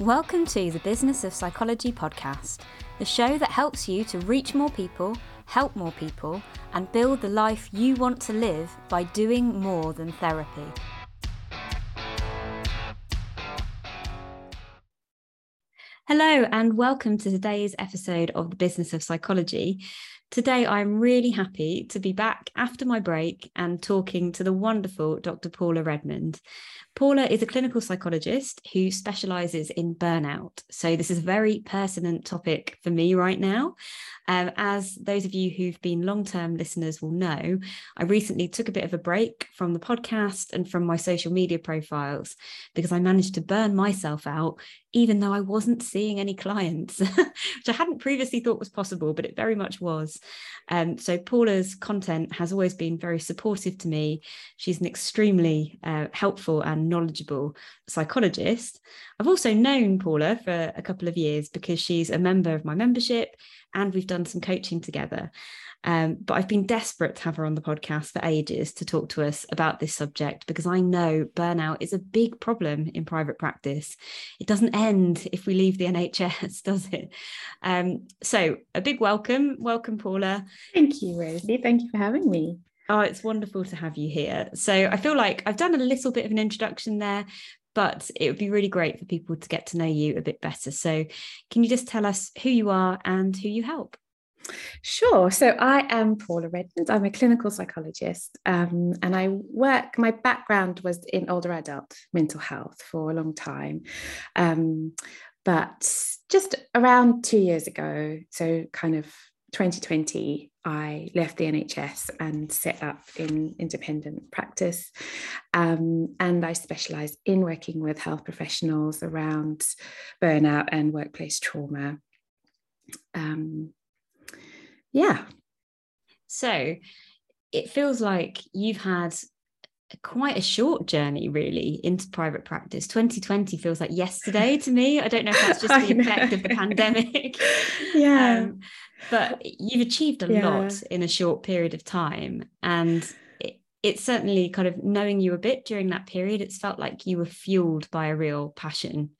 Welcome to the Business of Psychology podcast, the show that helps you to reach more people, help more people, and build the life you want to live by doing more than therapy. Hello, and welcome to today's episode of the Business of Psychology. Today, I'm really happy to be back after my break and talking to the wonderful Dr. Paula Redmond. Paula is a clinical psychologist who specializes in burnout. So, this is a very pertinent topic for me right now. Um, as those of you who've been long term listeners will know, I recently took a bit of a break from the podcast and from my social media profiles because I managed to burn myself out, even though I wasn't seeing any clients, which I hadn't previously thought was possible, but it very much was. Um, so, Paula's content has always been very supportive to me. She's an extremely uh, helpful and knowledgeable psychologist. I've also known Paula for a couple of years because she's a member of my membership and we've done some coaching together. Um, but I've been desperate to have her on the podcast for ages to talk to us about this subject because I know burnout is a big problem in private practice. It doesn't end if we leave the NHS, does it? Um, so, a big welcome. Welcome, Paula. Thank you, Rosie. Thank you for having me. Oh, it's wonderful to have you here. So, I feel like I've done a little bit of an introduction there, but it would be really great for people to get to know you a bit better. So, can you just tell us who you are and who you help? Sure. So I am Paula Redmond. I'm a clinical psychologist um, and I work, my background was in older adult mental health for a long time. Um, but just around two years ago, so kind of 2020, I left the NHS and set up in independent practice. Um, and I specialise in working with health professionals around burnout and workplace trauma. Um, yeah. So it feels like you've had quite a short journey really into private practice. 2020 feels like yesterday to me. I don't know if that's just the effect of the pandemic. Yeah. Um, but you've achieved a yeah. lot in a short period of time and it, it's certainly kind of knowing you a bit during that period it's felt like you were fueled by a real passion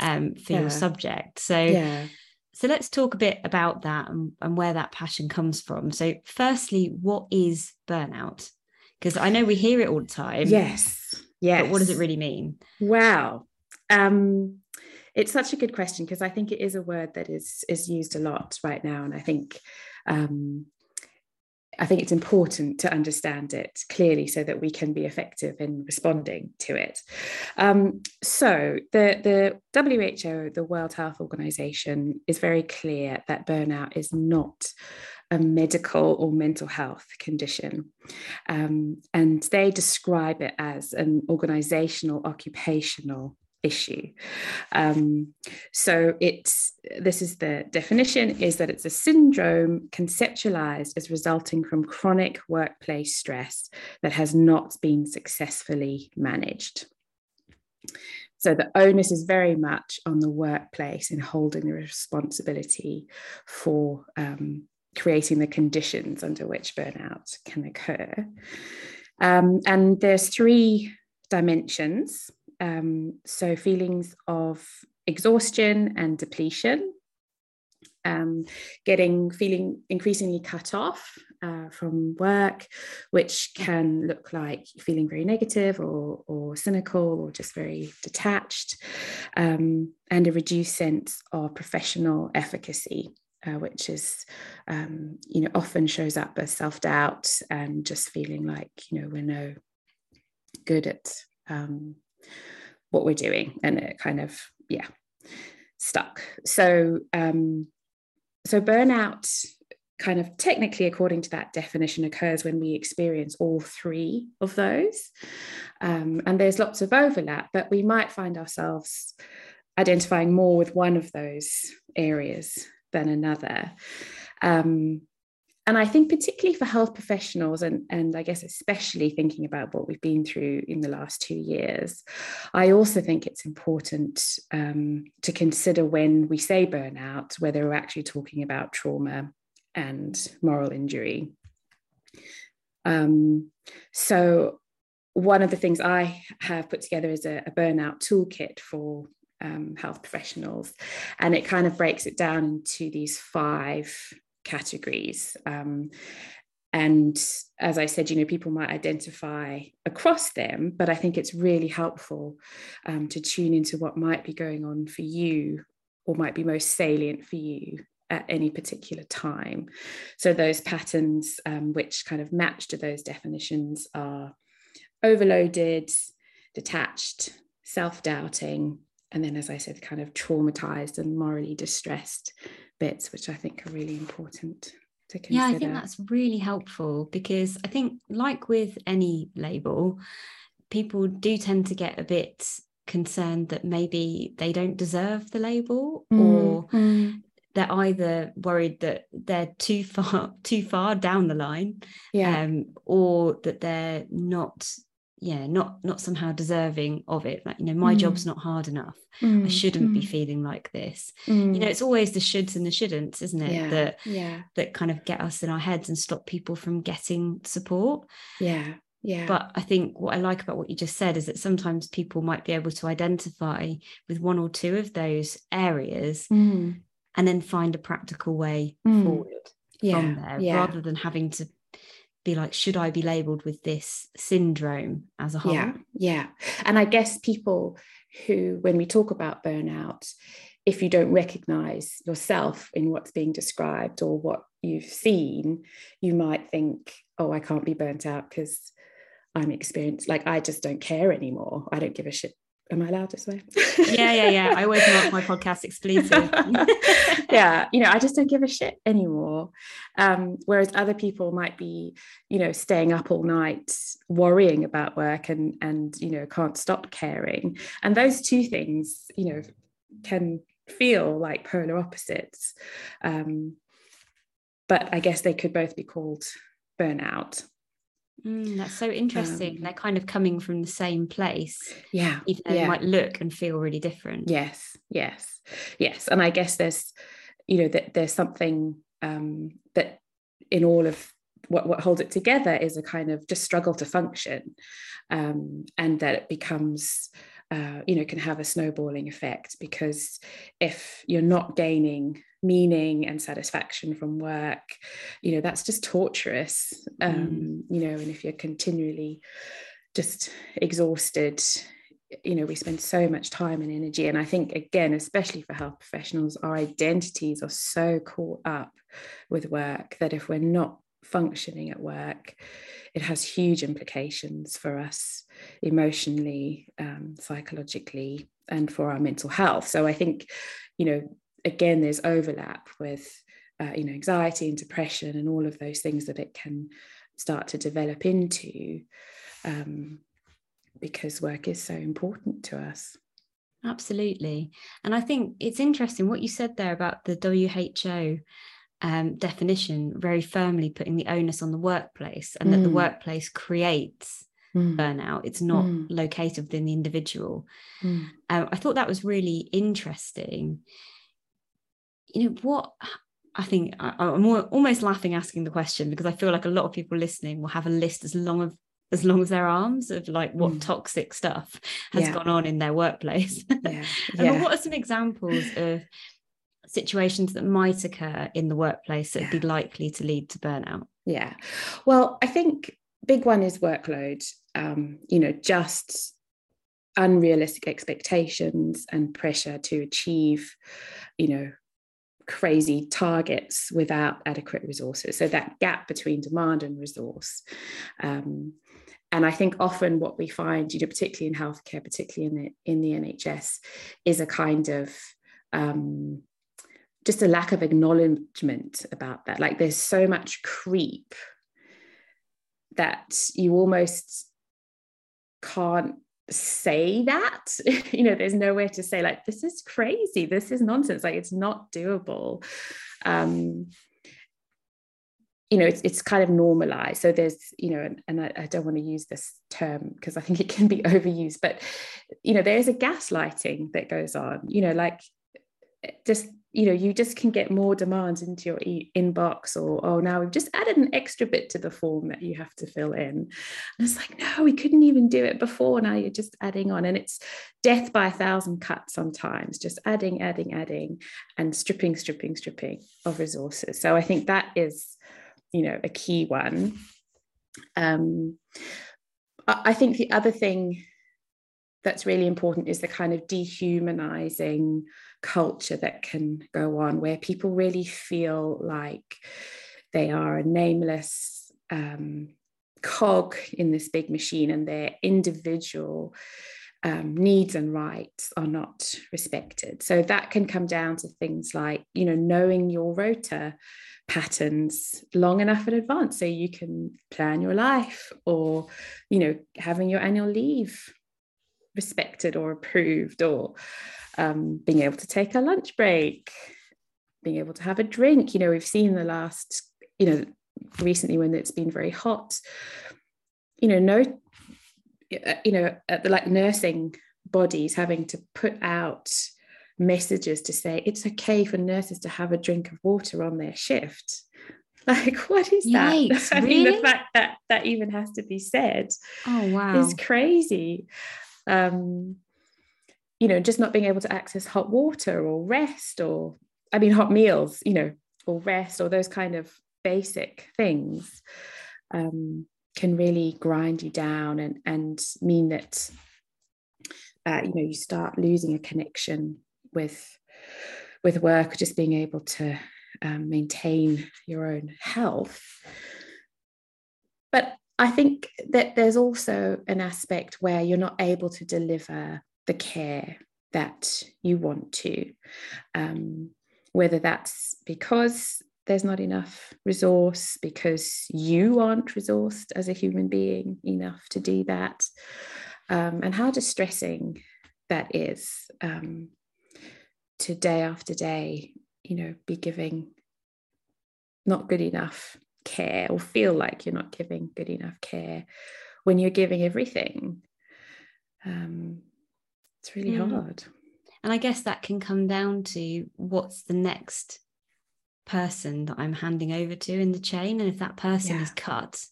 um, for yeah. your subject. So yeah. so let's talk a bit about that and, and where that passion comes from. So firstly what is burnout because i know we hear it all the time yes yes but what does it really mean? Wow. Um it's such a good question because I think it is a word that is is used a lot right now, and I think um, I think it's important to understand it clearly so that we can be effective in responding to it. Um, so the the WHO, the World Health Organization, is very clear that burnout is not a medical or mental health condition. Um, and they describe it as an organizational occupational issue. Um, so it's this is the definition is that it's a syndrome conceptualized as resulting from chronic workplace stress that has not been successfully managed. So the onus is very much on the workplace in holding the responsibility for um, creating the conditions under which burnout can occur. Um, and there's three dimensions um, so feelings of exhaustion and depletion, um, getting feeling increasingly cut off uh, from work, which can look like feeling very negative or, or cynical or just very detached, um, and a reduced sense of professional efficacy. Uh, which is, um, you know, often shows up as self doubt and just feeling like, you know, we're no good at um, what we're doing and it kind of yeah stuck. So um so burnout kind of technically according to that definition occurs when we experience all three of those um, and there's lots of overlap but we might find ourselves identifying more with one of those areas than another um, and I think particularly for health professionals, and, and I guess especially thinking about what we've been through in the last two years, I also think it's important um, to consider when we say burnout, whether we're actually talking about trauma and moral injury. Um, so one of the things I have put together is a, a burnout toolkit for um, health professionals. And it kind of breaks it down into these five categories. Um, and as I said, you know, people might identify across them, but I think it's really helpful um, to tune into what might be going on for you or might be most salient for you at any particular time. So those patterns um, which kind of match to those definitions are overloaded, detached, self-doubting, and then, as I said, kind of traumatized and morally distressed bits, which I think are really important to consider. Yeah, I think that's really helpful because I think, like with any label, people do tend to get a bit concerned that maybe they don't deserve the label mm, or mm. they're either worried that they're too far too far down the line yeah. um, or that they're not yeah not not somehow deserving of it like you know my mm. job's not hard enough mm. i shouldn't mm. be feeling like this you know mm. it's always the shoulds and the shouldn'ts isn't it yeah. that yeah that kind of get us in our heads and stop people from getting support yeah yeah but i think what i like about what you just said is that sometimes people might be able to identify with one or two of those areas mm. and then find a practical way mm. forward yeah. from there yeah. rather than having to be like should i be labeled with this syndrome as a whole? Yeah yeah. And i guess people who when we talk about burnout if you don't recognize yourself in what's being described or what you've seen you might think oh i can't be burnt out because i'm experienced like i just don't care anymore. I don't give a shit am I allowed to swear? yeah, yeah, yeah. I always mark my podcast expletive. yeah, you know, I just don't give a shit anymore. Um, whereas other people might be, you know, staying up all night worrying about work and and you know can't stop caring. And those two things, you know, can feel like polar opposites. Um, but I guess they could both be called burnout. Mm, that's so interesting. Um, They're kind of coming from the same place. Yeah. Even though yeah. they might look and feel really different. Yes, yes, yes. And I guess there's, you know, that there's something um, that in all of what, what holds it together is a kind of just struggle to function um, and that it becomes uh, you know can have a snowballing effect because if you're not gaining meaning and satisfaction from work you know that's just torturous um, mm. you know and if you're continually just exhausted you know we spend so much time and energy and i think again especially for health professionals our identities are so caught up with work that if we're not functioning at work it has huge implications for us emotionally um, psychologically and for our mental health. So i think you know again there's overlap with uh, you know anxiety and depression and all of those things that it can start to develop into um, because work is so important to us. Absolutely. And i think it's interesting what you said there about the WHO um, definition very firmly putting the onus on the workplace and mm. that the mm. workplace creates mm. burnout it's not mm. located within the individual mm. um, i thought that was really interesting you know what I think I, am almost laughing asking the question because I feel like a lot of people listening will have a list as long of as long as their arms of like what mm. toxic stuff has yeah. gone on in their workplace. Yeah. yeah. what are some examples of situations that might occur in the workplace that would be likely to lead to burnout? Yeah. Well, I think big one is workload. Um, you know, just unrealistic expectations and pressure to achieve, you know, crazy targets without adequate resources. So that gap between demand and resource. Um, and I think often what we find, you know, particularly in healthcare, particularly in the in the NHS, is a kind of um, just a lack of acknowledgement about that. Like there's so much creep that you almost can't say that. You know there's nowhere to say like this is crazy. This is nonsense. Like it's not doable. Um you know it's, it's kind of normalized. So there's you know and, and I, I don't want to use this term because i think it can be overused but you know there is a gaslighting that goes on you know like just you know you just can get more demands into your e- inbox or oh now we've just added an extra bit to the form that you have to fill in. And it's like no we couldn't even do it before. Now you're just adding on. And it's death by a thousand cuts sometimes just adding adding adding and stripping stripping stripping of resources. So i think that is you know a key one. Um i think the other thing that's really important is the kind of dehumanizing culture that can go on where people really feel like they are a nameless um, cog in this big machine and their individual um, needs and rights are not respected. So that can come down to things like, you know, knowing your rota patterns long enough in advance so you can plan your life or, you know, having your annual leave respected or approved or um, being able to take a lunch break being able to have a drink. You know we've seen the last you know recently when it's been very hot you know no uh, you know the like nursing bodies having to put out messages to say it's okay for nurses to have a drink of water on their shift. Like what is Yikes, that i mean the fact that that even has to be said oh wow. is crazy um, you know, just not being able to access hot water or rest or, I mean, hot meals, you know, or rest or those kind of basic things um, can really grind you down and, and mean that, uh, you know, you start losing a connection with, with work, just being able to um, maintain your own health. But I think that there's also an aspect where you're not able to deliver the care that you want to, um, whether that's because there's not enough resource, because you aren't resourced as a human being enough to do that, um, and how distressing that is um, to day after day, you know, be giving not good enough care or feel like you're not giving good enough care when you're giving everything. Um, it's really mm. hard. And I guess that can come down to what's the next person that I'm handing over to in the chain. And if that person yeah. is cut,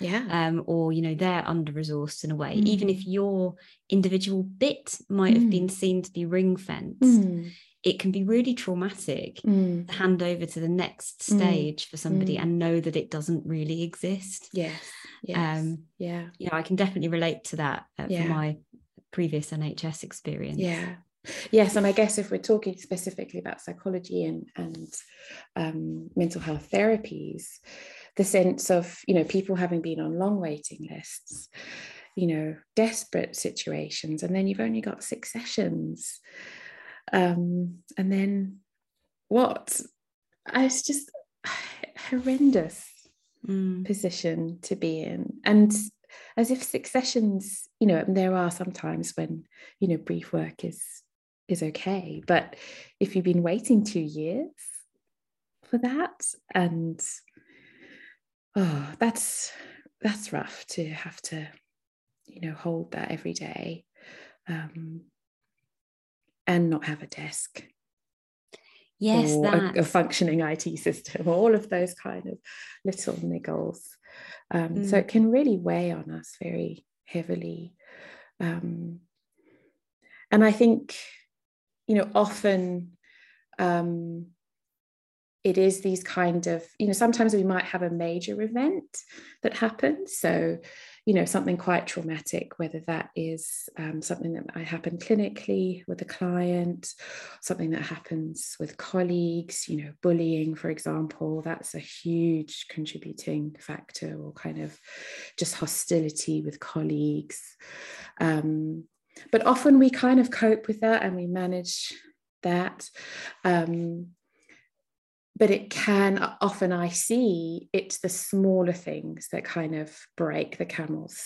yeah um, or you know they're under resourced in a way mm. even if your individual bit might mm. have been seen to be ring fenced mm it can be really traumatic mm. to hand over to the next mm. stage mm. for somebody mm. and know that it doesn't really exist. Yes. yes. Um, yeah. You know, I can definitely relate to that uh, yeah. from my previous NHS experience. Yeah. Yes, and I guess if we're talking specifically about psychology and and um, mental health therapies, the sense of you know people having been on long waiting lists, you know, desperate situations, and then you've only got six sessions um, and then what? It's just horrendous mm. position to be in. And as if successions, you know, there are sometimes when, you know, brief work is is okay. But if you've been waiting two years for that and oh that's that's rough to have to you know hold that every day um, and not have a desk yes or a, a, functioning IT system, all of those kind of little niggles. Um, mm. So it can really weigh on us very heavily. Um, and I think, you know, often um, it is these kind of, you know, sometimes we might have a major event that happens. So, you know, something quite traumatic, whether that is um, something that might happen clinically with a client, something that happens with colleagues, you know, bullying, for example, that's a huge contributing factor, or kind of just hostility with colleagues. Um, but often we kind of cope with that and we manage that. Um, but it can often I see it's the smaller things that kind of break the camel's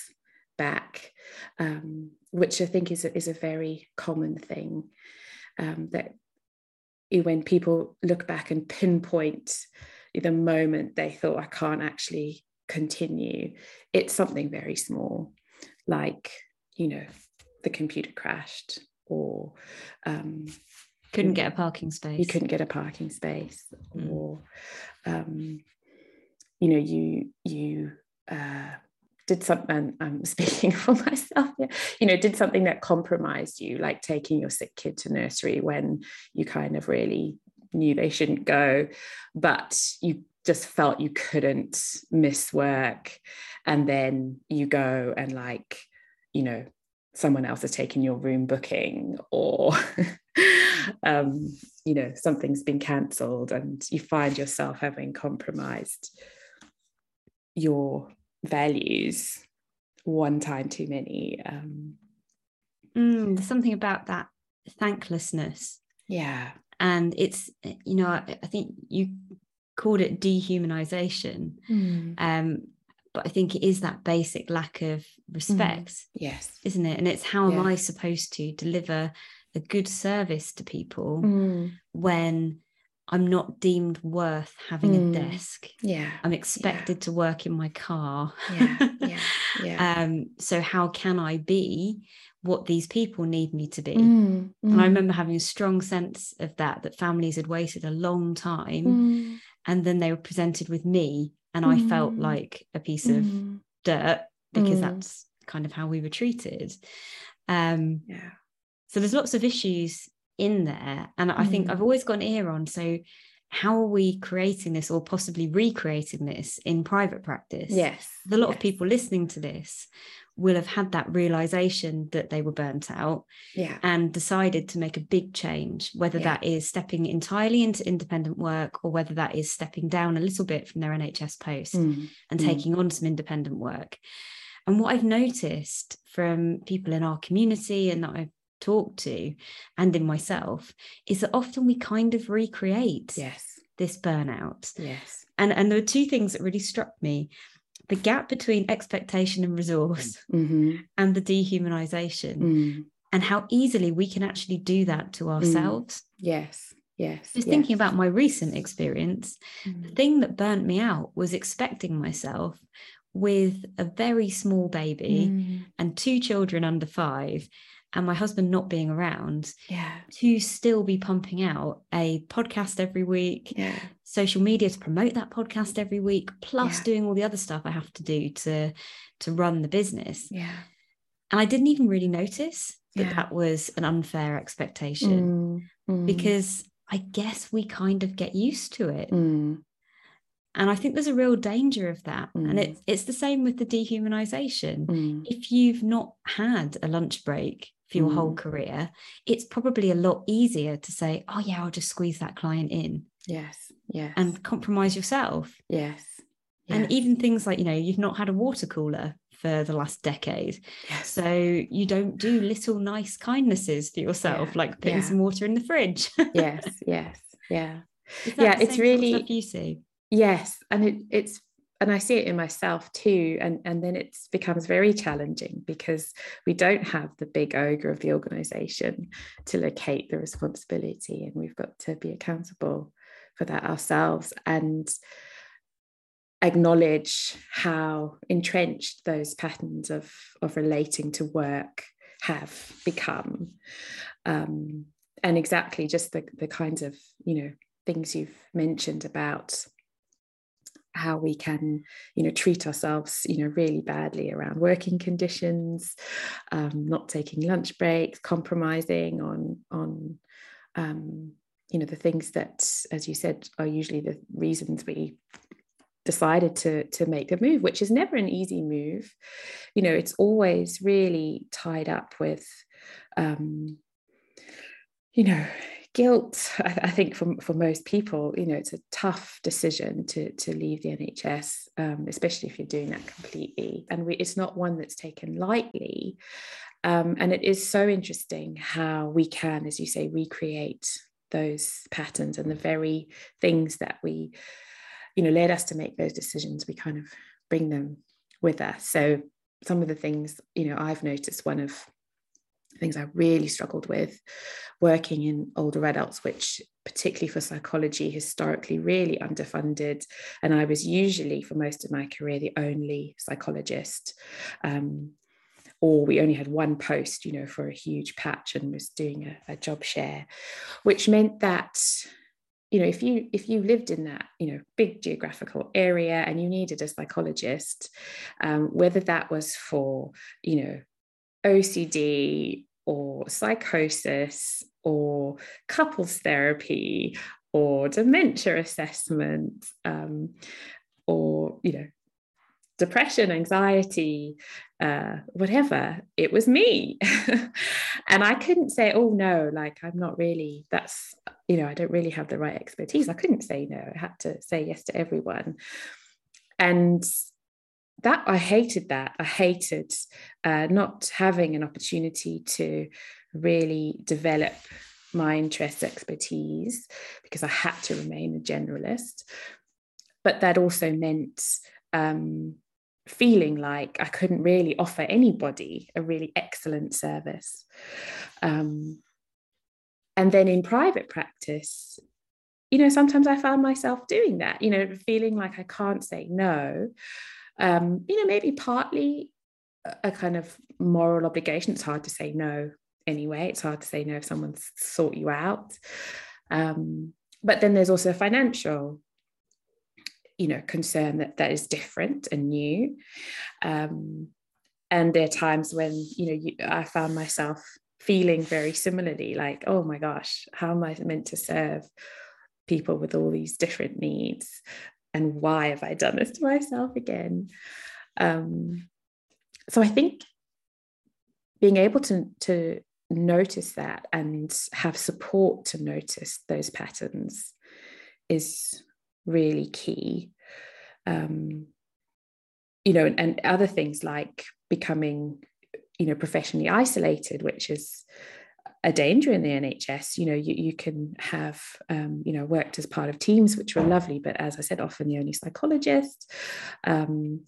back, um, which I think is a, is a very common thing um, that when people look back and pinpoint the moment they thought I can't actually continue, it's something very small, like you know the computer crashed or um, couldn't get a parking space you couldn't get a parking space mm. or um, you know you you uh, did something i'm speaking for myself yeah, you know did something that compromised you like taking your sick kid to nursery when you kind of really knew they shouldn't go but you just felt you couldn't miss work and then you go and like you know someone else has taken your room booking or um, you know something's been cancelled and you find yourself having compromised your values one time too many um, mm, there's something about that thanklessness. Yeah. And it's you know i, I think you called it dehumanization. Mm. um but I think it is that basic lack of respect. Mm, yes. Isn't it? And it's how yeah. am I supposed to deliver a good service to people mm. when I'm not deemed worth having mm. a desk. Yeah. I'm expected yeah. to work in my car. Yeah. Yeah. yeah. um, so how can I be what these people need me to be? Mm. And I mm. remember having a strong sense of that, that families had waited a long time mm. and then they were presented with me and I felt mm. like a piece of mm. dirt because Mm. that's kind of how we were treated. Um, yeah. so there's lots of issues in there, and I think Mm. I've always got an ear on. So how are we creating this, or possibly recreating this in private practice? Yes. There's a lot yes. of people listening to this will have had that realization that they were burnt out Yeah. and decided to make a big change, whether Yeah. that is stepping entirely into independent work or whether that is stepping down a little bit from their NHS post Mm. and Mm. taking on some independent work. And what I've noticed from people in our community and that I've talked to and in myself is that often we kind of recreate Yes. this burnout. Yes. And, and there were two things that really struck me the gap between expectation and resource Mm-hmm. and the dehumanization Mm. and how easily we can actually do that to ourselves. Yes. Yes. Just yes. thinking about my recent experience, the Mm. thing that burnt me out was expecting myself with a very small baby Mm. and two children under five and my husband not being around Yeah. to still be pumping out a podcast every week Yeah. Social media to promote that podcast every week plus Yeah. doing all the other stuff i have to do to to run the business Yeah. and i didn't even really notice that Yeah. that was an unfair expectation Mm. Mm. because i guess we kind of get used to it Mm. and i think there's a real danger of that and Mm. it, it's the same with the dehumanization Mm. if you've not had a lunch break for your whole career it's probably a lot easier to say oh yeah i'll just squeeze that client in Yes. Yes. and compromise yourself yes. and even things like you know you've not had a water cooler for the last decade yes. so you don't do little nice kindnesses for yourself Yeah, like putting yeah. some water in the fridge yes. Yes. Yeah. Yeah, it's same sort of really- you see Yes, and it, it's and I see it in myself too, and and then it becomes very challenging because we don't have the big ogre of the organisation to locate the responsibility, and we've got to be accountable for that ourselves and acknowledge how entrenched those patterns of of relating to work have become, um, and exactly just the the kinds of you know things you've mentioned about how we can you know treat ourselves you know really badly around working conditions um, not taking lunch breaks compromising on on um, you know the things that as you said are usually the reasons we decided to to make the move which is never an easy move. You know it's always really tied up with um, you know guilt. I, I, think for, for most people you know it's a tough decision to to leave the nhs um, especially if you're doing that completely. And we, it's not one that's taken lightly. Um, and it is so interesting how we can as you say recreate those patterns and the very things that we you know led us to make those decisions we kind of bring them with us so some of the things you know i've noticed one of things I really struggled with working in older adults, which particularly for psychology, historically really underfunded. And I was usually, for most of my career, the only psychologist. Um, or we only had one post, you know, for a huge patch and was doing a, a job share, which meant that you know if you if you lived in that you know big geographical area and you needed a psychologist um, whether that was for you know ocd or psychosis or couples therapy or dementia assessment um, or you know depression anxiety uh, whatever it was me. And i couldn't say oh no like i'm not really that's you know i don't really have the right expertise. I couldn't say no. I had to say yes to everyone. And that i hated that. I hated uh, not having an opportunity to really develop my interest expertise because I had to remain a generalist. But that also meant um, feeling like I couldn't really offer anybody a really excellent service. Um, and then in private practice, you know, sometimes I found myself doing that, you know, feeling like I can't say no. Um, you know, maybe partly a kind of moral obligation. It's hard to say no anyway. It's hard to say no if someone's sought you out. Um, but then there's also financial, you know, concern that that is different and new. Um, and there are times when you know you, I found myself feeling very similarly, like, oh my gosh, how am I meant to serve people with all these different needs? And why have I done this to myself again? Um, so I think being able to to notice that and have support to notice those patterns is really key. Um, you know, and, and other things like becoming, you know, professionally isolated, which is a danger in the NHS. You know, you, you can have, um, you know, worked as part of teams, which were lovely, but as I said, often the only psychologist. Um,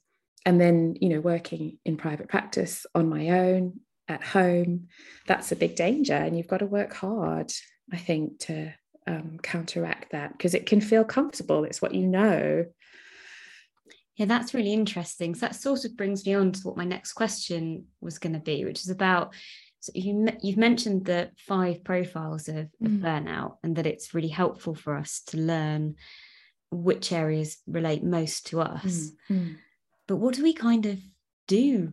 and then, you know, working in private practice on my own, at home, that's a big danger. And you've got to work hard, I think, to um, counteract that because it can feel comfortable. It's what you know. Yeah, that's really interesting. So that sort of brings me on to what my next question was going to be, which is about so you, you've mentioned the five profiles of, of mm. burnout and that it's really helpful for us to learn which areas relate most to us. Mm. Mm. But what do we kind of do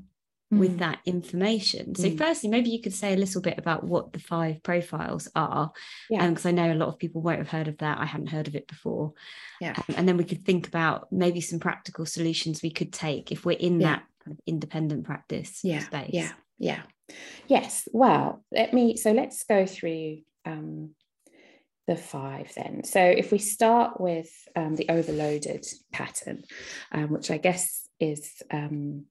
with mm. that information. So, mm. firstly, maybe you could say a little bit about what the five profiles are, yeah, because um, I know a lot of people won't have heard of that. I hadn't heard of it before. Yeah, um, and then we could think about maybe some practical solutions we could take if we're in yeah. that kind of independent practice yeah. space. Yeah, yeah, yes. Well, let me. So let's go through. Um, the five then. So if we start with um, the overloaded pattern, um, which I guess is um,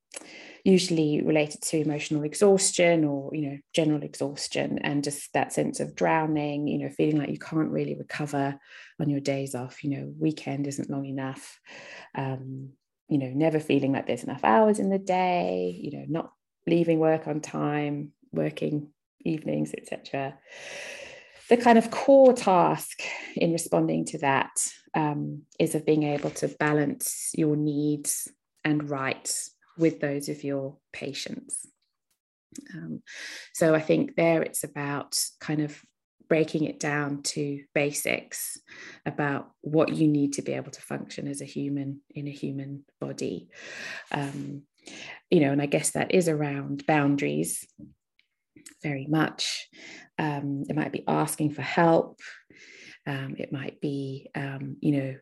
usually related to emotional exhaustion or you know general exhaustion and just that sense of drowning you know feeling like you can't really recover on your days off. You know weekend isn't long enough. Um, you know never feeling like there's enough hours in the day you know not leaving work on time working evenings etc the kind of core task in responding to that um, is of being able to balance your needs and rights with those of your patients. Um, so I think there it's about kind of breaking it down to basics about what you need to be able to function as a human in a human body. Um, you know, and I guess that is around boundaries very much. Um, it might be asking for help. Um, it might be, um, you know,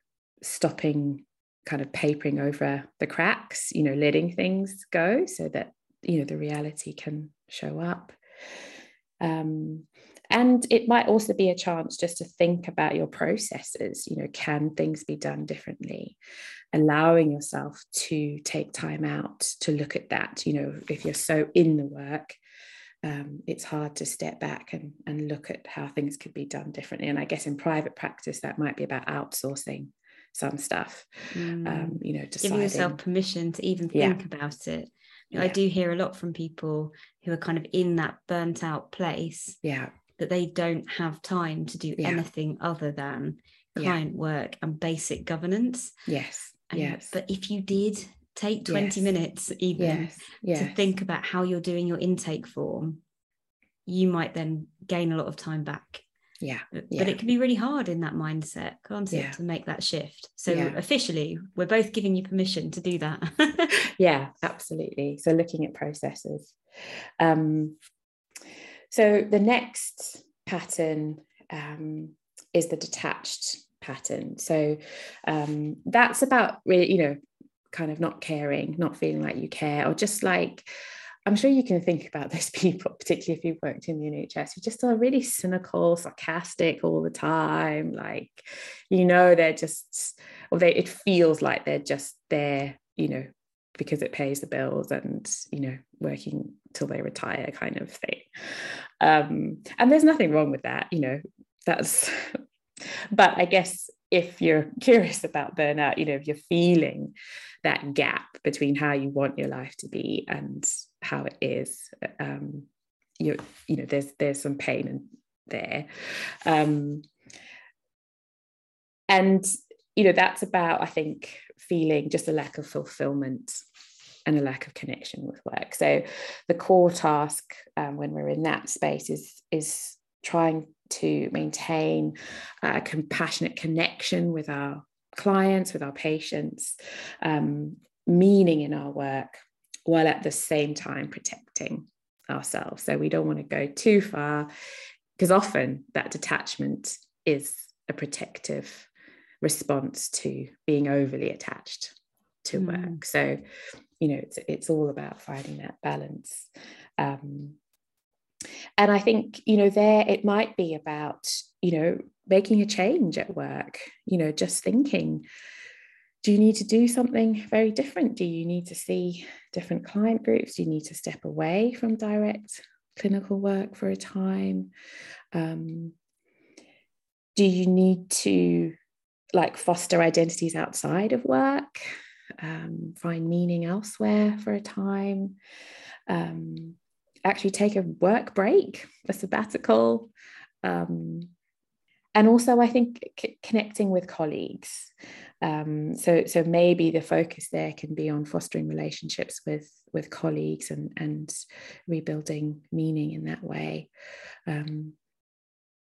stopping kind of papering over the cracks, you know, letting things go so that, you know, the reality can show up. Um, and it might also be a chance just to think about your processes. You know, can things be done differently? Allowing yourself to take time out to look at that. You know, if you're so in the work, um, it's hard to step back and, and look at how things could be done differently. And I guess in private practice, that might be about outsourcing some stuff. Mm. Um, you know, deciding. giving yourself permission to even think yeah. about it. Yeah. I do hear a lot from people who are kind of in that burnt out place. Yeah. That they don't have time to do yeah. anything other than client work and basic governance. Yes. And, yes. But if you did take 20 Yes. minutes even yes yes to think about how you're doing your intake form you might then gain a lot of time back yeah but Yeah. it can be really hard in that mindset can't it Yeah. to make that shift so Yeah. officially we're both giving you permission to do that yeah absolutely so looking at processes um, so the next pattern um, is the detached pattern so um, that's about really you know kind of not caring not feeling like you care or just like I'm sure you can think about those people, particularly if you've worked in the NHS, who just are really cynical, sarcastic all the time. Like, you know, they're just, or they, it feels like they're just there, you know, because it pays the bills and, you know, working till they retire kind of thing. Um, and there's nothing wrong with that, you know, that's, but I guess if you're curious about burnout, you know, if you're feeling that gap between how you want your life to be and how it is um you you know there's there's some pain in there. Um and you know that's about i think feeling just a lack of fulfillment and a lack of connection with work. So the core task um, when we're in that space is is trying to maintain a compassionate connection with our clients with our patients um, meaning in our work while at the same time protecting ourselves. So we don't want to go too far because often that detachment is a protective response to being overly attached to Mm. work. So, you know, it's it's all about finding that balance. Um, and I think, you know, there it might be about, you know, making a change at work, you know, just thinking, do you need to do something very different? Do you need to see different client groups? Do you need to step away from direct clinical work for a time? Um, do you need to like foster identities outside of work? Um, find meaning elsewhere for a time? Um, actually take a work break, a sabbatical? Um, and also, I think c- connecting with colleagues. Um, so, so maybe the focus there can be on fostering relationships with with colleagues and and rebuilding meaning in that way. Um,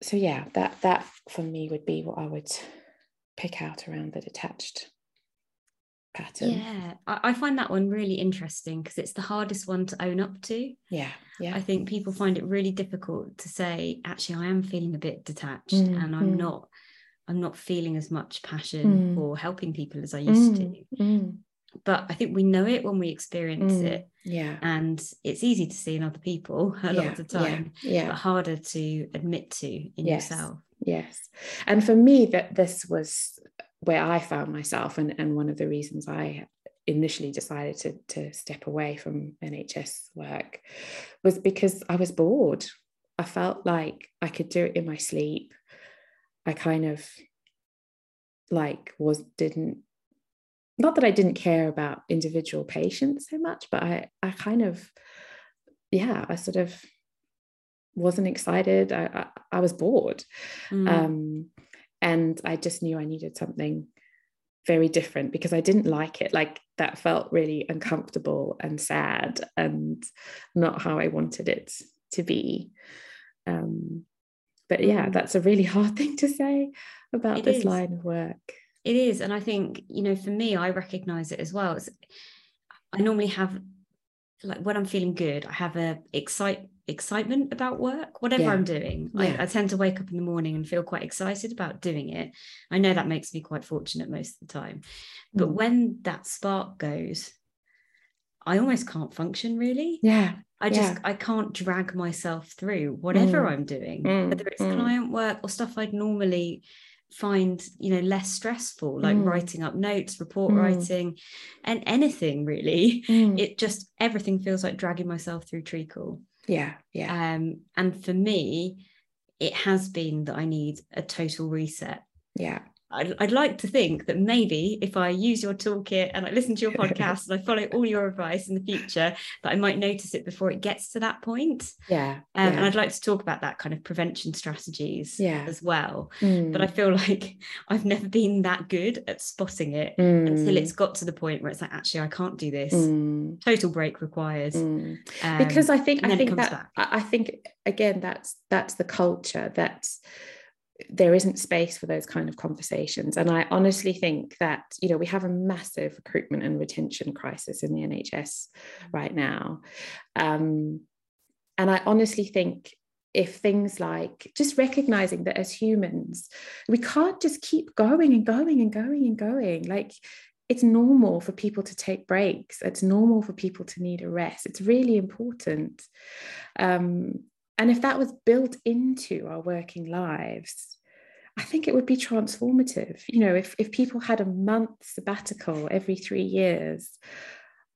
so, yeah, that that for me would be what I would pick out around the detached pattern. yeah I, I find that one really interesting because it's the hardest one to own up to yeah, yeah. I think people find it really difficult to say, actually, I am feeling a bit detached Mm, and I'm mm. not, I'm not feeling as much passion Mm. for helping people as I used to. Mm, mm, But I think we know it when we experience mm. it. Yeah, And it's easy to see in other people a lot of the time, Yeah, but harder to admit to in Yes. yourself. Yes. And for me, that this was where I found myself, and, and one of the reasons I initially decided to, to step away from NHS work was because I was bored. I felt like I could do it in my sleep. I kind of like was didn't not that I didn't care about individual patients so much, but I I kind of yeah, I sort of wasn't excited. I I, I was bored. Mm. Um, and I just knew I needed something very different because I didn't like it. Like that felt really uncomfortable and sad and not how I wanted it to be. Um, but yeah, that's a really hard thing to say about It this is. line of work. It is. And I think, you know, for me, I recognize it as well. It's, I normally have, like, when I'm feeling good, I have a excite excitement about work, whatever Yeah. I'm doing. Yeah. I, I tend to wake up in the morning and feel quite excited about doing it. I know that makes me quite fortunate most of the time. But Mm. when that spark goes, I almost can't function really. Yeah. I just Yeah. I can't drag myself through whatever Mm. I'm doing, Mm, whether it's mm. client work or stuff I'd normally find, you know, less stressful, like Mm. writing up notes, report Mm. writing, and anything really. Mm. It just everything feels like dragging myself through treacle. yeah. Yeah. Um, and for me, it has been that I need a total reset. yeah. I'd, I'd, like to think that maybe if I use your toolkit and I listen to your podcast and I follow all your advice in the future, that I might notice it before it gets to that point. Yeah. Um, yeah. And I'd like to talk about that kind of prevention strategies yeah. as well. Mm. But I feel like I've never been that good at spotting it mm. until it's got to the point where it's like, actually, I can't do this. Mm. Total break required. Um, Um, because I think I think that back. I think again that's that's the culture that there isn't space for those kind of conversations. And I honestly think that you know we have a massive recruitment and retention crisis in the NHS right now. Um, and I honestly think if things like just recognizing that as humans we can't just keep going and going and going and going. Like it's normal for people to take breaks. It's normal for people to need a rest. It's really important. Um, and if that was built into our working lives i think it would be transformative. You know if, if people had a month sabbatical every three years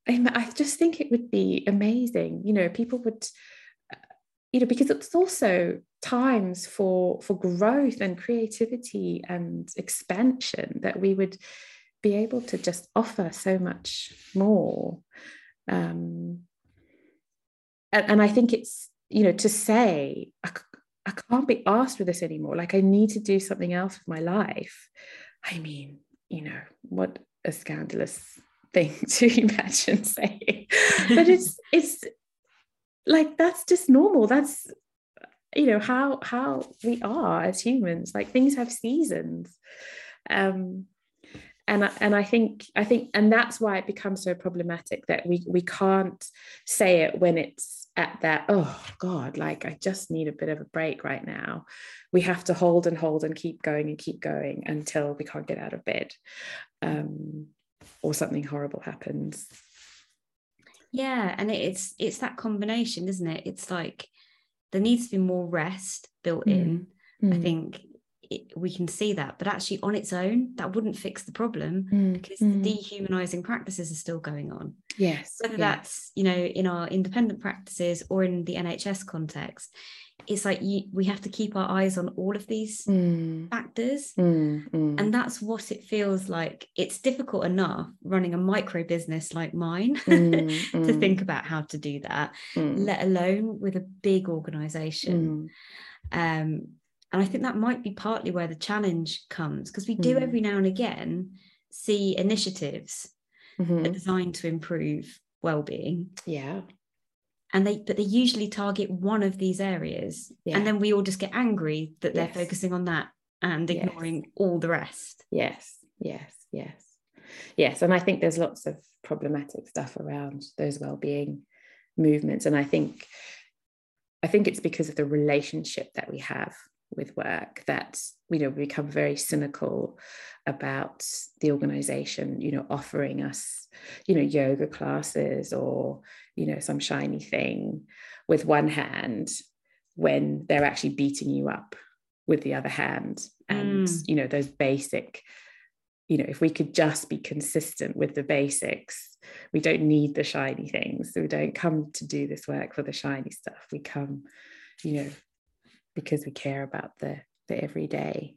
I just think it would be amazing. You know people would you know because it's also times for for growth and creativity and expansion that we would be able to just offer so much more. Um, and, and i think it's you know to say I, I can't be asked for this anymore. Like i need to do something else with my life. I mean you know what a scandalous thing to imagine saying. But it's it's like that's just normal. That's you know how how we are as humans. Like things have seasons. Um and I, and I think I think and that's why it becomes so problematic that we we can't say it when it's at that oh god like I just need a bit of a break right now. We have to hold and hold and keep going and keep going until we can't get out of bed um, or something horrible happens. Yeah and it's it's that combination isn't it? It's like there needs to be more rest built in Mm. i think it, we can see that but actually on its own that wouldn't fix the problem Mm, because mm. the dehumanizing practices are still going on. Yes whether yeah. that's you know in our independent practices or in the nhs context it's like you, we have to keep our eyes on all of these Mm, factors. Mm, mm. and that's what it feels like. It's difficult enough running a micro business like mine Mm, to think about how to do that let alone with a big organization. Um, and i think that might be partly where the challenge comes because we do Mm. every now and again see initiatives that are mhm. designed to improve well-being yeah and they but they usually target one of these areas Yeah. and then we all just get angry that they're focusing on that and Yes. ignoring all the rest Yes, yes, yes, yes. And I think there's lots of problematic stuff around those well-being movements, and I think, I think it's because of the relationship that we have with work that you know become very cynical about the organization you know offering us you know yoga classes or you know some shiny thing with one hand when they're actually beating you up with the other hand. And Mm. you know those basic you know if we could just be consistent with the basics we don't need the shiny things. So we don't come to do this work for the shiny stuff. We come you know because we care about the the everyday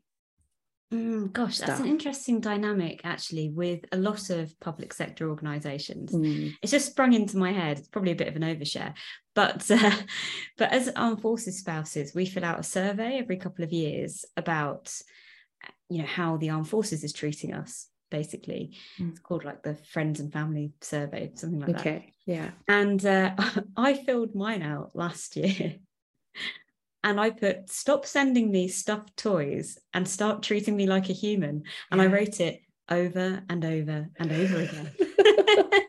Mm, gosh that's an interesting dynamic actually with a lot of public sector organizations. Mm, it's just sprung into my head. It's probably a bit of an overshare. But uh, but as armed forces spouses we fill out a survey every couple of years about you know how the armed forces is treating us basically. Mm. it's called like the friends and family survey something like that. Okay yeah. And uh, i filled mine out last year and i put stop sending me stuffed toys and start treating me like a human. And i wrote it over and over and over again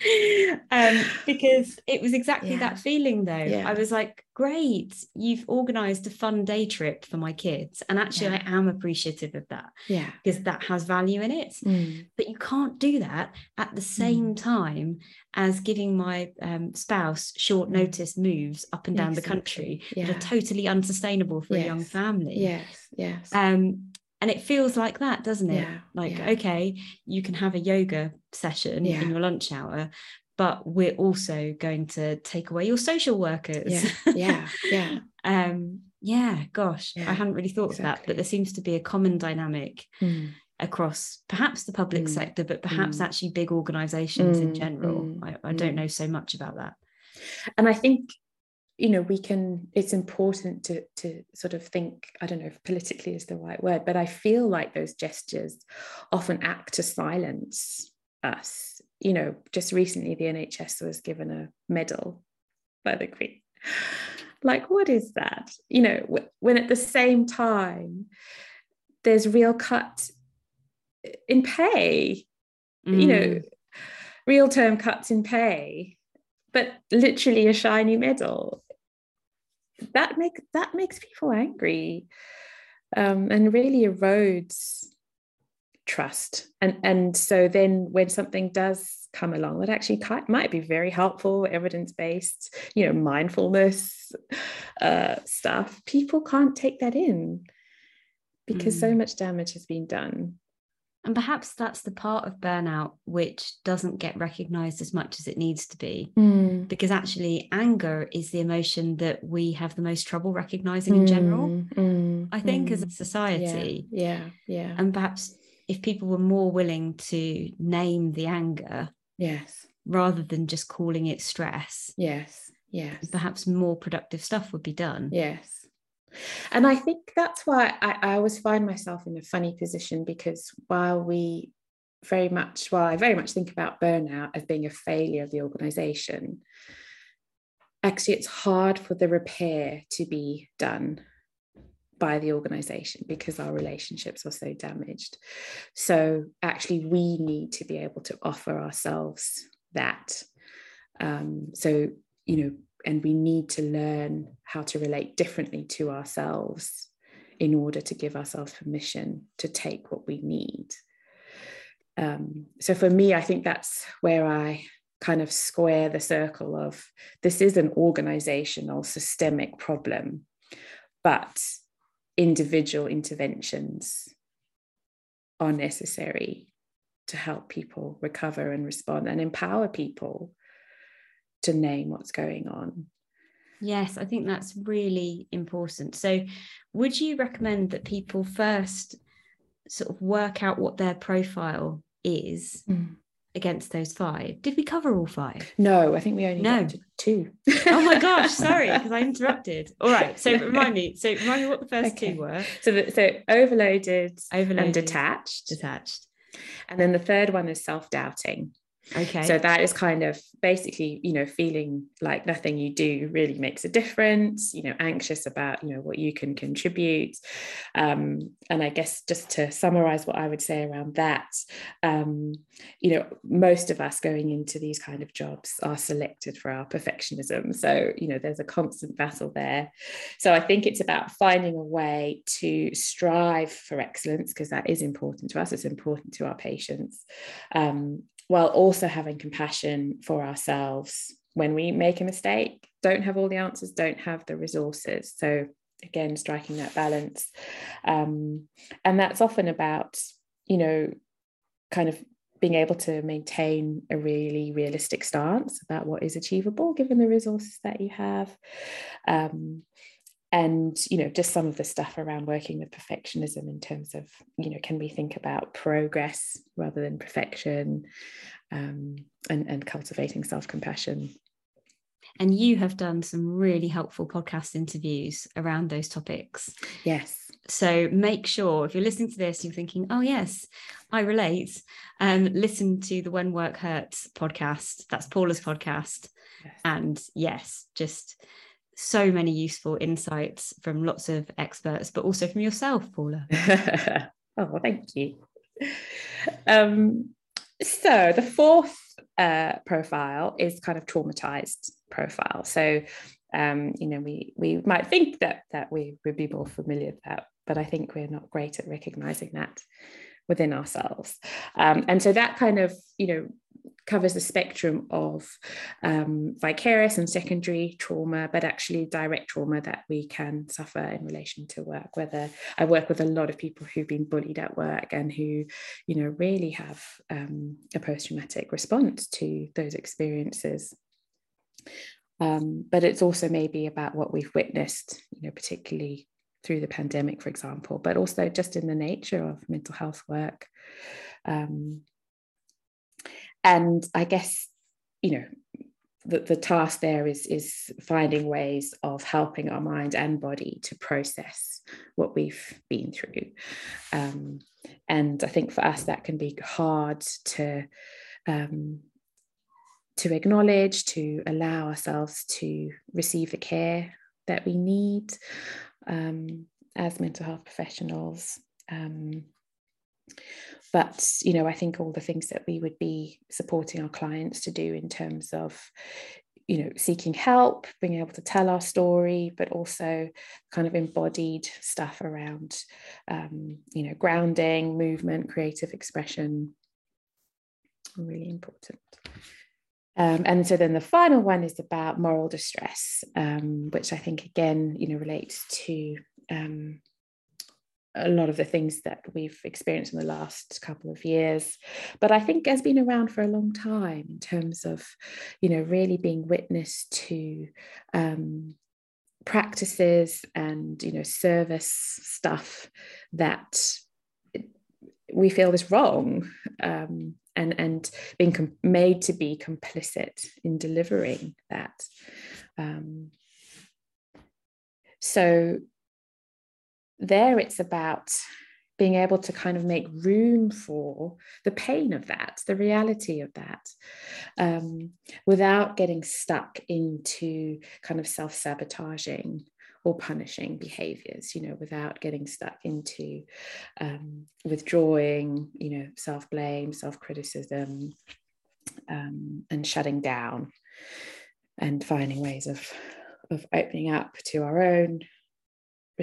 um, because it was exactly Yeah. that feeling though. Yeah. i was like great you've organized a fun day trip for my kids. And actually Yeah. i am appreciative of that yeah. because that has value in it. Mm, but you can't do that at the same time as giving my um, spouse short Mm. notice moves up and down the country that are totally unsustainable for a young family. Yes. Yes. Um and it feels like that doesn't it Yeah, like yeah. okay you can have a yoga session Yeah. in your lunch hour but we're also going to take away your social workers yeah yeah yeah um Yeah, gosh, I hadn't really thought of that, but there seems to be a common dynamic Mm. across perhaps the public Mm, sector, but perhaps mm. actually big organizations in Mm, general. mm, I, I don't know so much about that. and i think you know we can it's important to to sort of think i don't know if politically is the right word but i feel like those gestures often act to silence us. You know just recently the nhs was given a medal by the queen. Like what is that? You know when at the same time there's real cut in pay. You know Mm. real term cuts in pay but literally a shiny medal that makes that makes people angry um, and really erodes trust and and so then when something does come along that actually might be very helpful evidence based you know mindfulness uh, stuff people can't take that in because so Mm. much damage has been done And perhaps that's the part of burnout which doesn't get recognized as much as it needs to be. Because actually, anger is the emotion that we have the most trouble recognizing in general, Mm, mm, I think, as a mm. society. yeah yeah And perhaps if people were more willing to name the anger yes rather than just calling it stress, yes yes perhaps more productive stuff would be done. Yes. And I think that's why I, I always find myself in a funny position because while we very much, while I very much think about burnout as being a failure of the organization, actually it's hard for the repair to be done by the organization because our relationships are so damaged. So actually, we need to be able to offer ourselves that. Um, so, you know, and we need to learn how to relate differently to ourselves in order to give ourselves permission to take what we need. Um, so for me, I think that's where I kind of square the circle of this is an organizational systemic problem, but individual interventions are necessary to help people recover and respond and empower people to name what's going on. Yes, I think that's really important. So, would you recommend that people first sort of work out what their profile is Mm. against those five? Did we cover all five? No, I think we only No. two. Oh my gosh, sorry, because I interrupted. All right, so remind me. So remind me what the first Okay. two were. So, the, so overloaded, Overloaded, and detached. detached. And then the third one is self doubting. Okay. So that is kind of basically, you know, feeling like nothing you do really makes a difference, you know, anxious about, you know, what you can contribute. Um, and I guess just to summarize what I would say around that, um, you know, most of us going into these kind of jobs are selected for our perfectionism. So, you know, there's a constant battle there. So I think it's about finding a way to strive for excellence because that is important to us, it's important to our patients. Um, while also having compassion for ourselves when we make a mistake, don't have all the answers, don't have the resources. So, again, striking that balance. Um, and that's often about, you know, kind of being able to maintain a really realistic stance about what is achievable given the resources that you have. Um, and you know just some of the stuff around working with perfectionism in terms of you know can we think about progress rather than perfection um, and and cultivating self-compassion and you have done some really helpful podcast interviews around those topics. yes So make sure if you're listening to this, you're thinking, oh, yes, I relate. Um, listen to the When Work Hurts podcast. That's Paula's podcast. yes. And yes, just so many useful insights from lots of experts, but also from yourself, Paula. oh thank you. Um, so the fourth uh, profile is kind of traumatized profile. So um, you know we we might think that that we would be more familiar with that but i think we're not great at recognizing that within ourselves. Um, and so that kind of you know covers the spectrum of um, vicarious and secondary trauma, but actually direct trauma that we can suffer in relation to work. Whether I work with a lot of people who've been bullied at work and who, you know, really have um, a post traumatic response to those experiences. Um, but it's also maybe about what we've witnessed, you know, particularly through the pandemic, for example, but also just in the nature of mental health work. Um, and I guess, you know, the, the task there is, is finding ways of helping our mind and body to process what we've been through. Um, and I think for us, that can be hard to. Um, to acknowledge, to allow ourselves to receive the care that we need um, as mental health professionals. But you know, I think all the things that we would be supporting our clients to do in terms of you know seeking help being able to tell our story but also kind of embodied stuff around um, you know grounding movement creative expression. Really important. Um, and so then the final one is about moral distress, um, which I think again, you know, relates to um, a lot of the things that we've experienced in the last couple of years, but I think has been around for a long time in terms of, you know, really being witness to um, practices and you know service stuff that we feel is wrong um, and and being com- made to be complicit in delivering that. Um, so there it's about being able to kind of make room for the pain of that the reality of that um, without getting stuck into kind of self-sabotaging or punishing behaviors you know without getting stuck into um, withdrawing you know self-blame self-criticism um, and shutting down and finding ways of of opening up to our own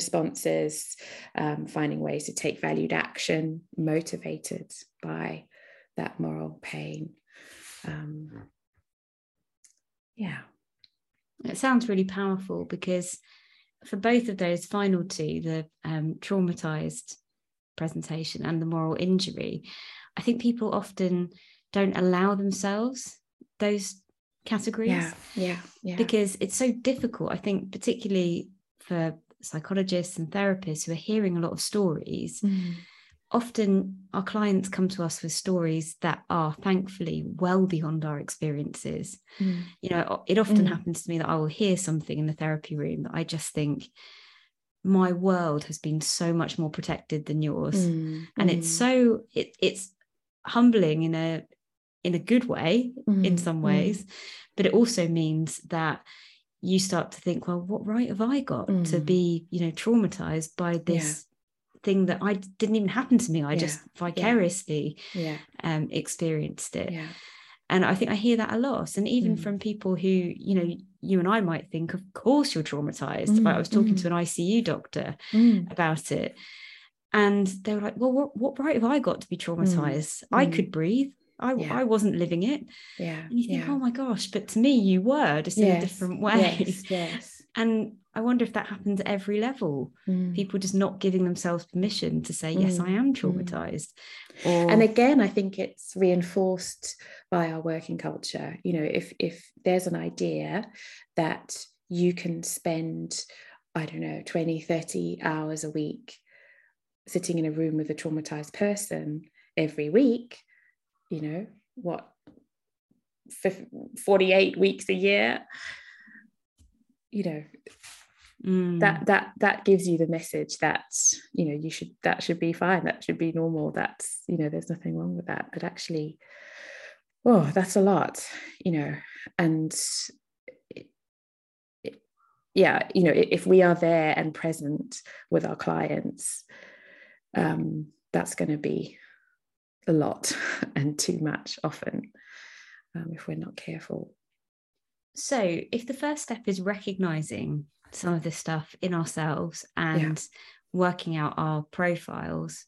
responses um, finding ways to take valued action motivated by that moral pain um, yeah it sounds really powerful because for both of those final two, the um, traumatized presentation and the moral injury, I think people often don't allow themselves those categories. Yeah, yeah, yeah. Because it's so difficult. I think, particularly for psychologists and therapists who are hearing a lot of stories. Mm often our clients come to us with stories that are thankfully well beyond our experiences mm. you know it often mm. happens to me that i will hear something in the therapy room that i just think my world has been so much more protected than yours mm. and it's mm. so it, it's humbling in a in a good way in mm. some ways but it also means that you start to think well what right have i got to be you know traumatized by this thing that I didn't even happen to me. I yeah. just vicariously yeah. Um, experienced it. Yeah. And I think I hear that a lot. And even mm. from people who, you know, you and I might think, of course you're traumatized. Mm. I was talking mm. to an ICU doctor mm. about it. And they were like, well, what, what right have I got to be mm. traumatized? I mm. could breathe. I, yeah. I wasn't living it. Yeah. And you think, yeah. oh my gosh, but to me, you were just yes. in a different way. Yes. yes. And I wonder if that happens at every level. Mm. People just not giving themselves permission to say, yes, mm. I am mm. traumatized. Or... And again, I think it's reinforced by our working culture. You know, if if there's an idea that you can spend, I don't know, 20, 30 hours a week sitting in a room with a traumatized person every week, you know, what 48 weeks a year you know mm. that that that gives you the message that you know you should that should be fine that should be normal that's you know there's nothing wrong with that but actually oh that's a lot you know and it, it, yeah you know if we are there and present with our clients um that's going to be a lot and too much often um, if we're not careful so if the first step is recognizing some of this stuff in ourselves and yeah. working out our profiles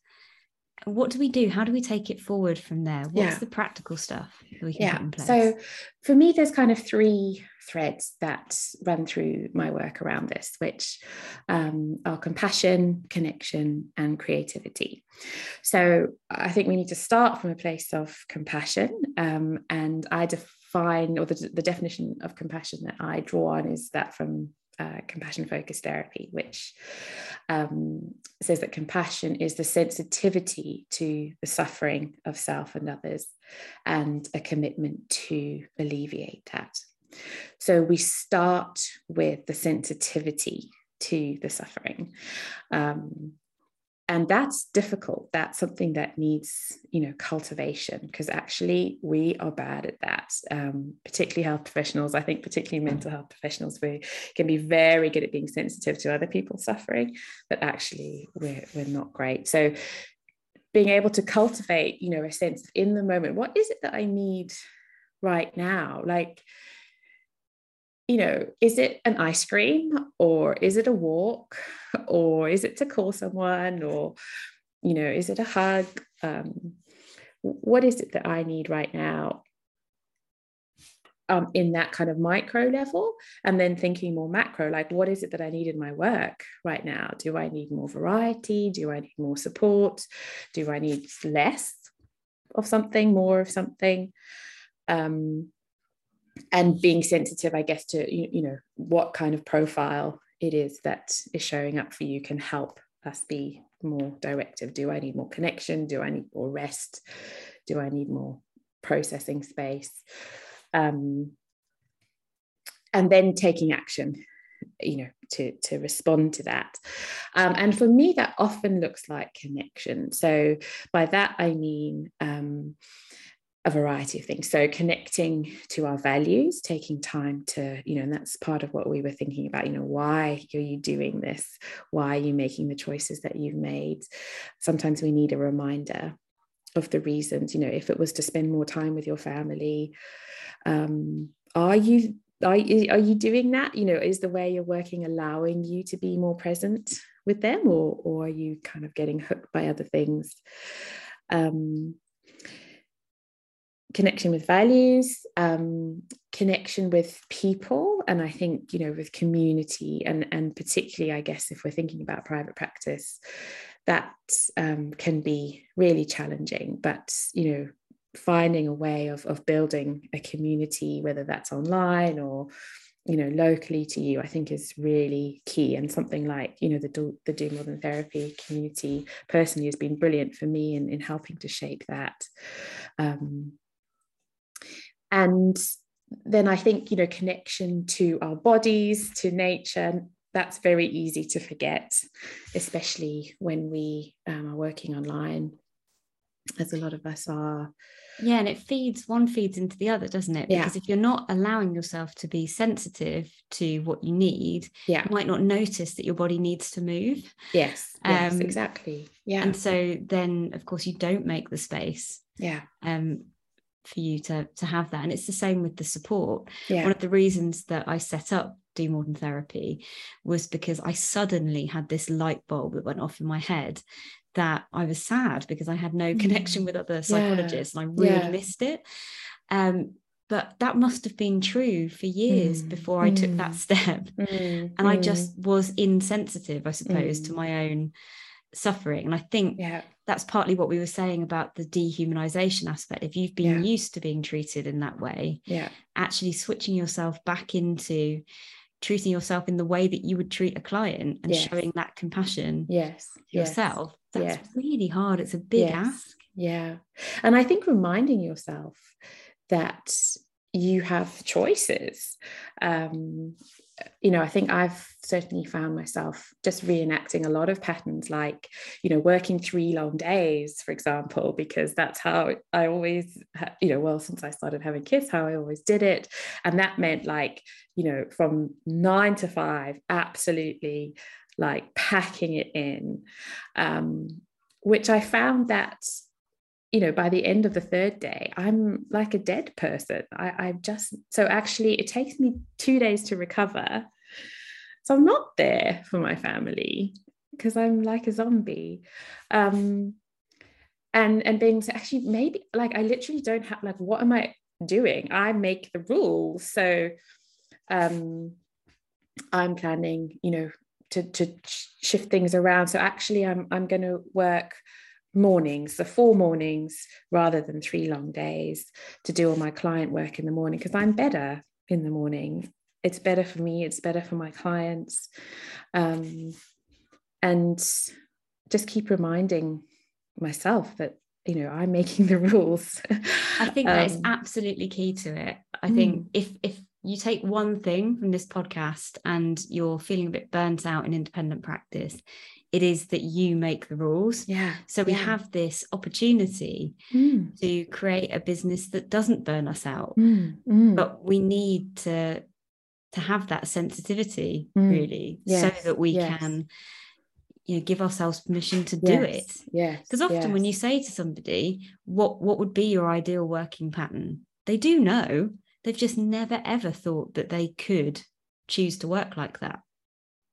what do we do how do we take it forward from there what's yeah. the practical stuff we can yeah. put in place so for me there's kind of three threads that run through my work around this which um, are compassion connection and creativity so i think we need to start from a place of compassion um, and i define or the, the definition of compassion that I draw on is that from uh, compassion focused therapy, which um, says that compassion is the sensitivity to the suffering of self and others and a commitment to alleviate that. So we start with the sensitivity to the suffering. Um, and that's difficult. That's something that needs you know cultivation because actually we are bad at that. Um, particularly health professionals. I think particularly mental health professionals we can be very good at being sensitive to other people's suffering but actually we're, we're not great. So being able to cultivate you know a sense in the moment what is it that i need right now? Like you know, is it an ice cream or is it a walk or is it to call someone or, you know, is it a hug? Um, what is it that I need right now? Um, in that kind of micro level, and then thinking more macro, like what is it that I need in my work right now? Do I need more variety? Do I need more support? Do I need less of something, more of something? Um, and being sensitive i guess to you, you know what kind of profile it is that is showing up for you can help us be more directive. Do i need more connection? Do i need more rest? Do i need more processing space? Um, and then taking action you know to to respond to that. Um, and for me that often looks like connection. So by that i mean um, a variety of things. So connecting to our values, taking time to, you know, and that's part of what we were thinking about, you know, why are you doing this? Why are you making the choices that you've made? Sometimes we need a reminder of the reasons, you know, if it was to spend more time with your family, um, are you are, are you doing that? You know, is the way you're working allowing you to be more present with them or, or are you kind of getting hooked by other things? Um, connection with values um, connection with people and i think you know with community and and particularly i guess if we're thinking about private practice that um, can be really challenging. But you know finding a way of, of building a community whether that's online or you know locally to you i think is really key. And something like you know the do, the do more than therapy community personally has been brilliant for me in, in helping to shape that. Um, and then I think, you know, connection to our bodies, to nature, that's very easy to forget, especially when we um, are working online, as a lot of us are. Yeah, and it feeds one feeds into the other, doesn't it? Because yeah. if you're not allowing yourself to be sensitive to what you need, yeah. you might not notice that your body needs to move. Yes, yes, um, exactly. Yeah. And so then, of course, you don't make the space. Yeah. Um, for you to to have that and it's the same with the support yeah. one of the reasons that i set up do more than therapy was because i suddenly had this light bulb that went off in my head that i was sad because i had no connection mm. with other psychologists yeah. and i really yeah. missed it um, but that must have been true for years mm. before I mm. took that mm. step. Mm. And I just mm. was insensitive, I suppose, to my own suffering. And I think yeah. that's partly what we were saying about the dehumanization aspect. If you've been yeah. used to being treated in that way, yeah. actually switching yourself back into treating yourself in the way that you would treat a client and yes. showing that compassion yes yourself yes. that's yes. really hard it's a big ask yeah and i think reminding yourself that you have choices um, you know, I think I've certainly found myself just reenacting a lot of patterns, like, you know, working three long days, for example, because that's how I always, you know, well, since I started having kids, how I always did it. And that meant like, you know, from nine to five, absolutely like packing it in, um, which I found that you know, by the end of the third day, I'm like a dead person. I, I just, so actually, it takes me two days to recover. So I'm not there for my family because I'm like a zombie. Um, and and being so actually maybe like I literally don't have like what am I doing? I make the rules. So um I'm planning, you know, to to shift things around. So actually I'm I'm going to work mornings, the four mornings rather than three long days to do all my client work in the morning because I'm better in the morning. It's better for me, it's better for my clients. Um, and just keep reminding myself that you know i'm making the rules i think that is um, absolutely key to it i think mm. if if you take one thing from this podcast and you're feeling a bit burnt out in independent practice it is that you make the rules yeah so we yeah. have this opportunity mm. to create a business that doesn't burn us out mm. Mm. but we need to to have that sensitivity mm. really yes. so that we yes. can you know give ourselves permission to do yes. it yeah because often when you say to somebody what what would be your ideal working pattern they do know they've just never ever thought that they could choose to work like that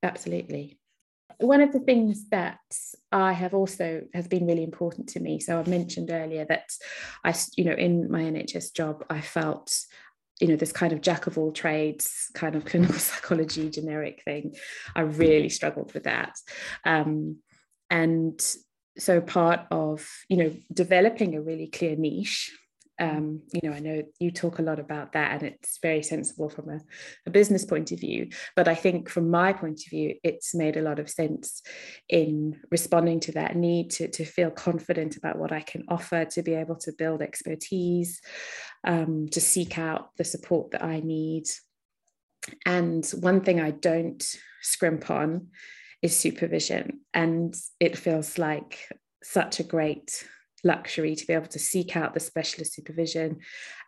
absolutely one of the things that I have also has been really important to me. So I mentioned earlier that I, you know, in my NHS job, I felt you know this kind of jack of all trades kind of clinical psychology generic thing i really struggled with that um, and so part of you know developing a really clear niche um, you know, I know you talk a lot about that and it's very sensible from a, a, business point of view. But I think from my point of view, it's made a lot of sense in responding to that need to, to feel confident about what I can offer, to be able to build expertise, um, to seek out the support that I need. And one thing I don't scrimp on is supervision. And it feels like such a great luxury to be able to seek out the specialist supervision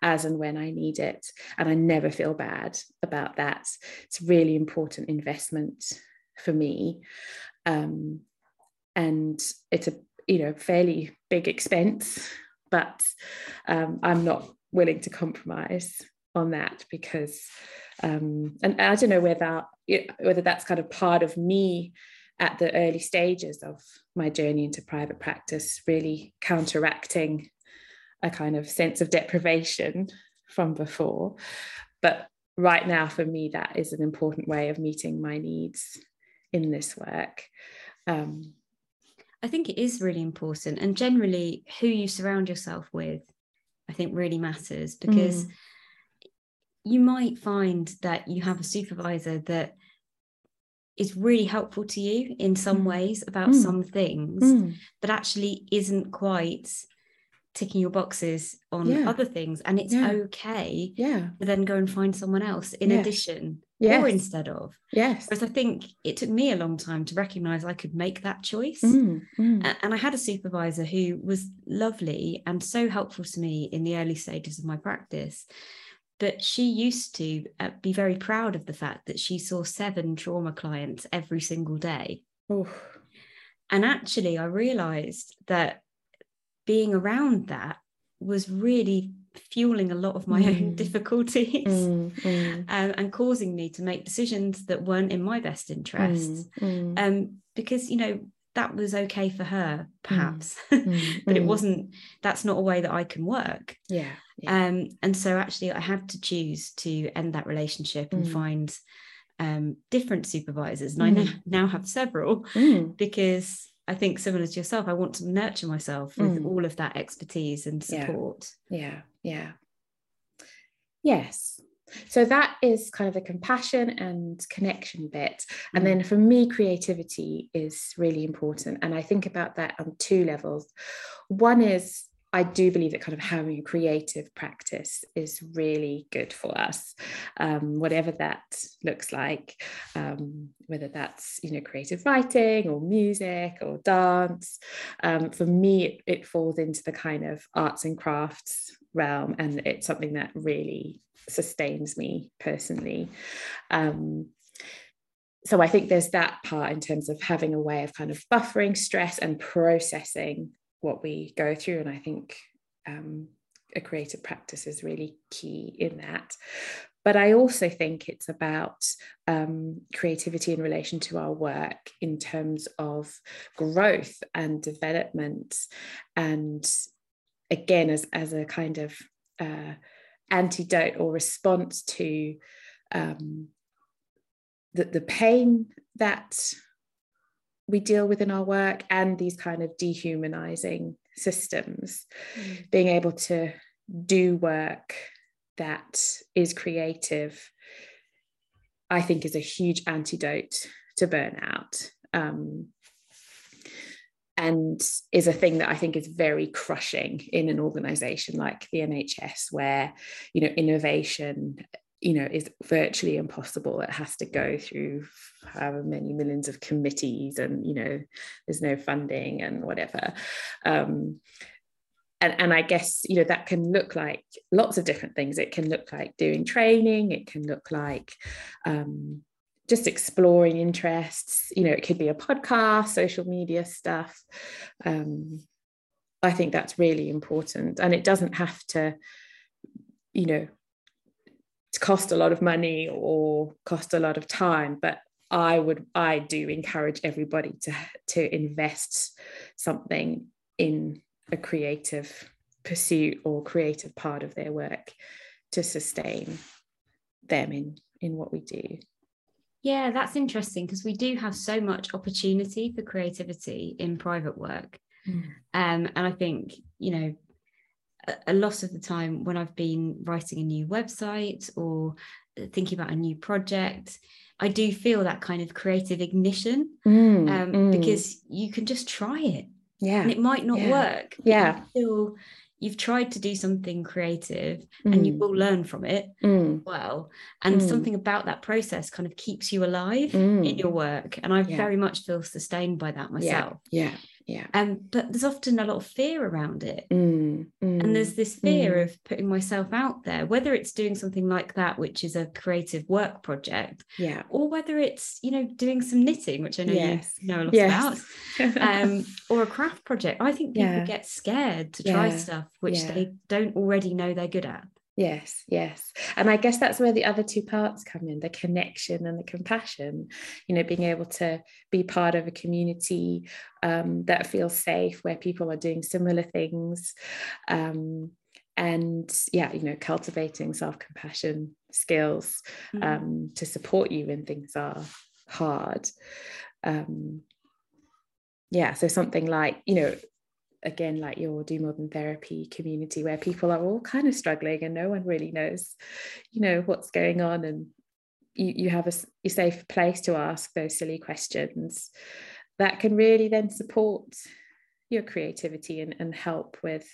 as and when I need it. And I never feel bad about that. It's a really important investment for me. Um, and it's a you know fairly big expense, but um, I'm not willing to compromise on that because um, and I don't know whether whether that's kind of part of me at the early stages of my journey into private practice, really counteracting a kind of sense of deprivation from before. But right now, for me, that is an important way of meeting my needs in this work. Um, I think it is really important. And generally, who you surround yourself with, I think, really matters because mm. you might find that you have a supervisor that is really helpful to you in some mm. ways about mm. some things, mm. but actually isn't quite ticking your boxes on yeah. other things. And it's yeah. okay yeah. to then go and find someone else in yes. addition yes. or instead of. Yes. Because I think it took me a long time to recognize I could make that choice. Mm, mm. And I had a supervisor who was lovely and so helpful to me in the early stages of my practice but she used to uh, be very proud of the fact that she saw seven trauma clients every single day. Oof. And actually, I realized that being around that was really fueling a lot of my mm. own difficulties mm, mm. Um, and causing me to make decisions that weren't in my best interest. Mm, mm. Um, because, you know, that was okay for her, perhaps, mm, but it wasn't, that's not a way that I can work. Yeah. Yeah. Um, and so actually, I had to choose to end that relationship and find um, different supervisors. And I now, have several because I think similar to yourself, I want to nurture myself with mm. all of that expertise and support. Yeah. yeah, yeah. Yes. So that is kind of the compassion and connection bit. And mm. then for me, creativity is really important. And I think about that on two levels. One is I do believe that kind of having creative practice is really good for us, um, whatever that looks like, um, whether that's you know creative writing or music or dance. Um, for me, it, it falls into the kind of arts and crafts realm, and it's something that really sustains me personally. Um, so I think there's that part in terms of having a way of kind of buffering stress and processing what we go through. And I think um, a creative practice is really key in that. But I also think it's about um, creativity in relation to our work in terms of growth and development. And again, as, as a kind of uh, antidote or response to um, the, the pain that we deal with in our work and these kind of dehumanizing systems mm. being able to do work that is creative i think is a huge antidote to burnout um, and is a thing that I think is very crushing in an organization like the NHS, where you know innovation you know is virtually impossible it has to go through however many millions of committees and you know there's no funding and whatever um, and, and I guess you know that can look like lots of different things. It can look like doing training. It can look like um, just exploring interests. You know, it could be a podcast, social media stuff. Um, I think that's really important, and it doesn't have to, you know, cost a lot of money or cost a lot of time. But I would, I do encourage everybody to to invest something in a creative pursuit or creative part of their work to sustain them in in what we do yeah, that's interesting because we do have so much opportunity for creativity in private work. Mm. Um, and I think, you know, a, lot of the time when I've been writing a new website or thinking about a new project, I do feel that kind of creative ignition mm, um, mm. because you can just try it. Yeah. And it might not yeah. work. Yeah. Still you've tried to do something creative mm. and you mm. will learn from it mm. well and mm. something about that process kind of keeps you alive in your work and i yeah. very much feel sustained by that myself yeah yeah yeah um but there's often a lot of fear around it mm, mm, and there's this fear mm. of putting myself out there whether it's doing something like that which is a creative work project yeah or whether it's you know doing some knitting which i know yes. you know a lot yes. about um or a craft project i think people yeah. get scared to try yeah. stuff which yeah. they don't already know they're good at Yes, yes. And I guess that's where the other two parts come in the connection and the compassion. You know, being able to be part of a community um, that feels safe, where people are doing similar things. Um, and yeah, you know, cultivating self compassion skills mm-hmm. um, to support you when things are hard. Um, yeah, so something like, you know, again like your do more than therapy community where people are all kind of struggling and no one really knows you know what's going on and you, you have a, a safe place to ask those silly questions that can really then support your creativity and, and help with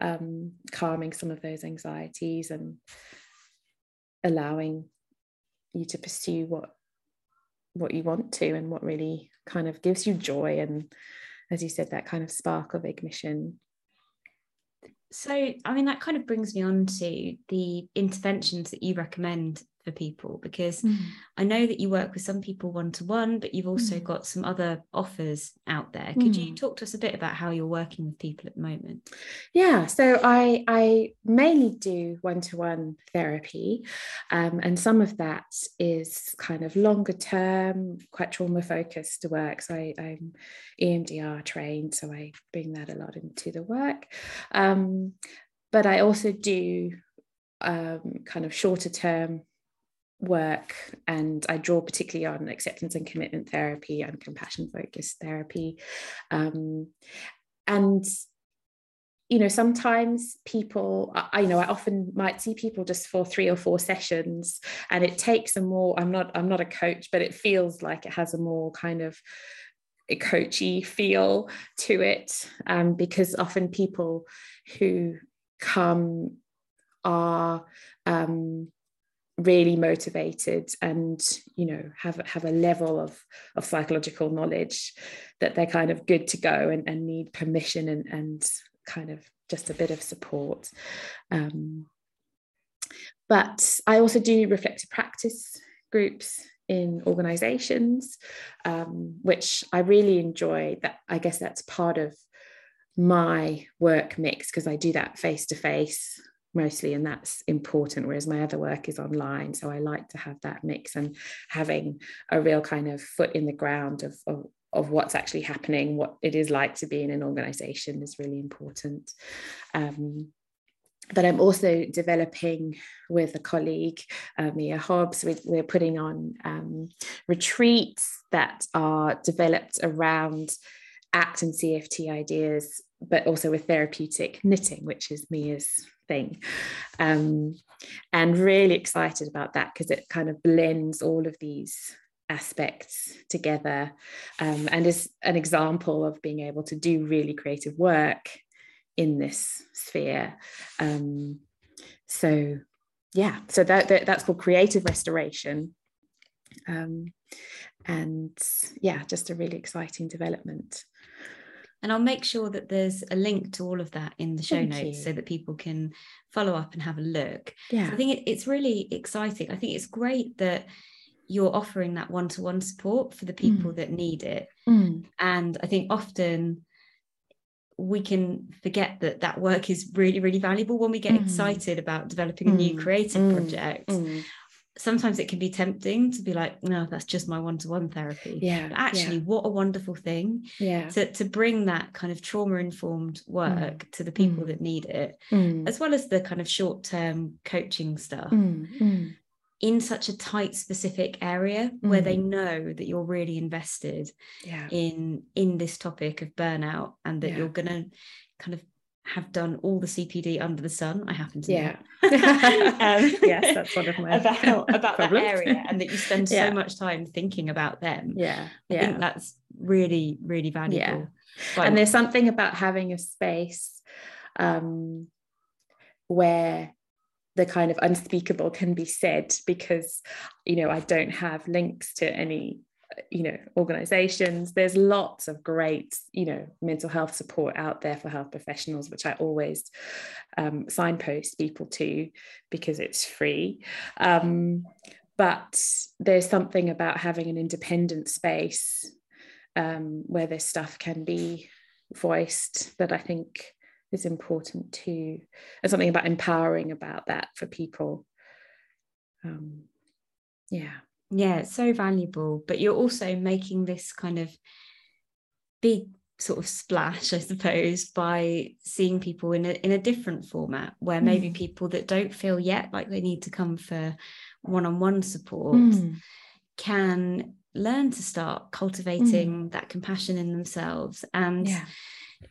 um, calming some of those anxieties and allowing you to pursue what what you want to and what really kind of gives you joy and as you said, that kind of spark of ignition. So, I mean, that kind of brings me on to the interventions that you recommend for people because mm. I know that you work with some people one to one, but you've also mm. got some other offers out there. Could mm. you talk to us a bit about how you're working with people at the moment? Yeah, so I I mainly do one to one therapy, um, and some of that is kind of longer term, quite trauma focused work. So I, am EMDR trained, so I bring that a lot into the work. Um, but I also do um, kind of shorter term work and I draw particularly on acceptance and commitment therapy and compassion focused therapy. Um, and you know sometimes people I, you know i often might see people just for three or four sessions and it takes a more i'm not i'm not a coach but it feels like it has a more kind of a coachy feel to it um, because often people who come are um, really motivated and you know have have a level of of psychological knowledge that they're kind of good to go and, and need permission and and kind of just a bit of support. Um, but I also do reflective practice groups in organizations um, which I really enjoy. That I guess that's part of my work mix because I do that face to face mostly and that's important whereas my other work is online so i like to have that mix and having a real kind of foot in the ground of, of, of what's actually happening what it is like to be in an organization is really important um, but I'm also developing with a colleague, uh, Mia Hobbs. We, we're putting on um, retreats that are developed around ACT and CFT ideas, but also with therapeutic knitting, which is Mia's thing. Um, and really excited about that because it kind of blends all of these aspects together um, and is an example of being able to do really creative work in this sphere. Um, so yeah, so that, that, that's called creative restoration. Um, and yeah, just a really exciting development. And I'll make sure that there's a link to all of that in the show Thank notes you. so that people can follow up and have a look. Yeah. So I think it, it's really exciting. I think it's great that you're offering that one-to-one support for the people mm. that need it. Mm. And I think often we can forget that that work is really really valuable when we get mm. excited about developing a new mm. creative mm. project mm. Sometimes it can be tempting to be like no that's just my one-to-one therapy yeah but actually yeah. what a wonderful thing yeah to, to bring that kind of trauma informed work mm. to the people mm. that need it as well as the kind of short-term coaching stuff in such a tight specific area mm. where they mm. know that you're really invested yeah. in in this topic of burnout and that yeah. you're going to kind of have done all the CPD under the sun. I happen to yeah. um, yes, that's one of my about about that area, and that you spend yeah. so much time thinking about them. Yeah, yeah. I think that's really really valuable. Yeah. But, and there's something about having a space um, where the kind of unspeakable can be said because you know i don't have links to any you know organizations there's lots of great you know mental health support out there for health professionals which i always um, signpost people to because it's free. Um, but there's something about having an independent space um, where this stuff can be voiced that i think is important too and something about empowering about that for people. Um, yeah yeah it's so valuable but you're also making this kind of big sort of splash i suppose by seeing people in a, in a different format where maybe mm. people that don't feel yet like they need to come for one-on-one support mm. can learn to start cultivating mm. that compassion in themselves and yeah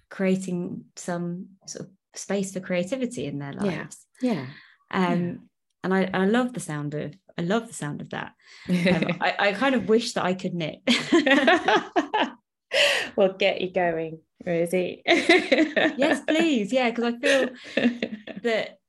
creating some sort of space for creativity in their lives. Yeah. yeah. Um, yeah. And I, I love the sound of I love the sound of that. Um, I, I kind of wish that I could knit. well, get you going, Rosie. yes, please. Yeah, because I feel that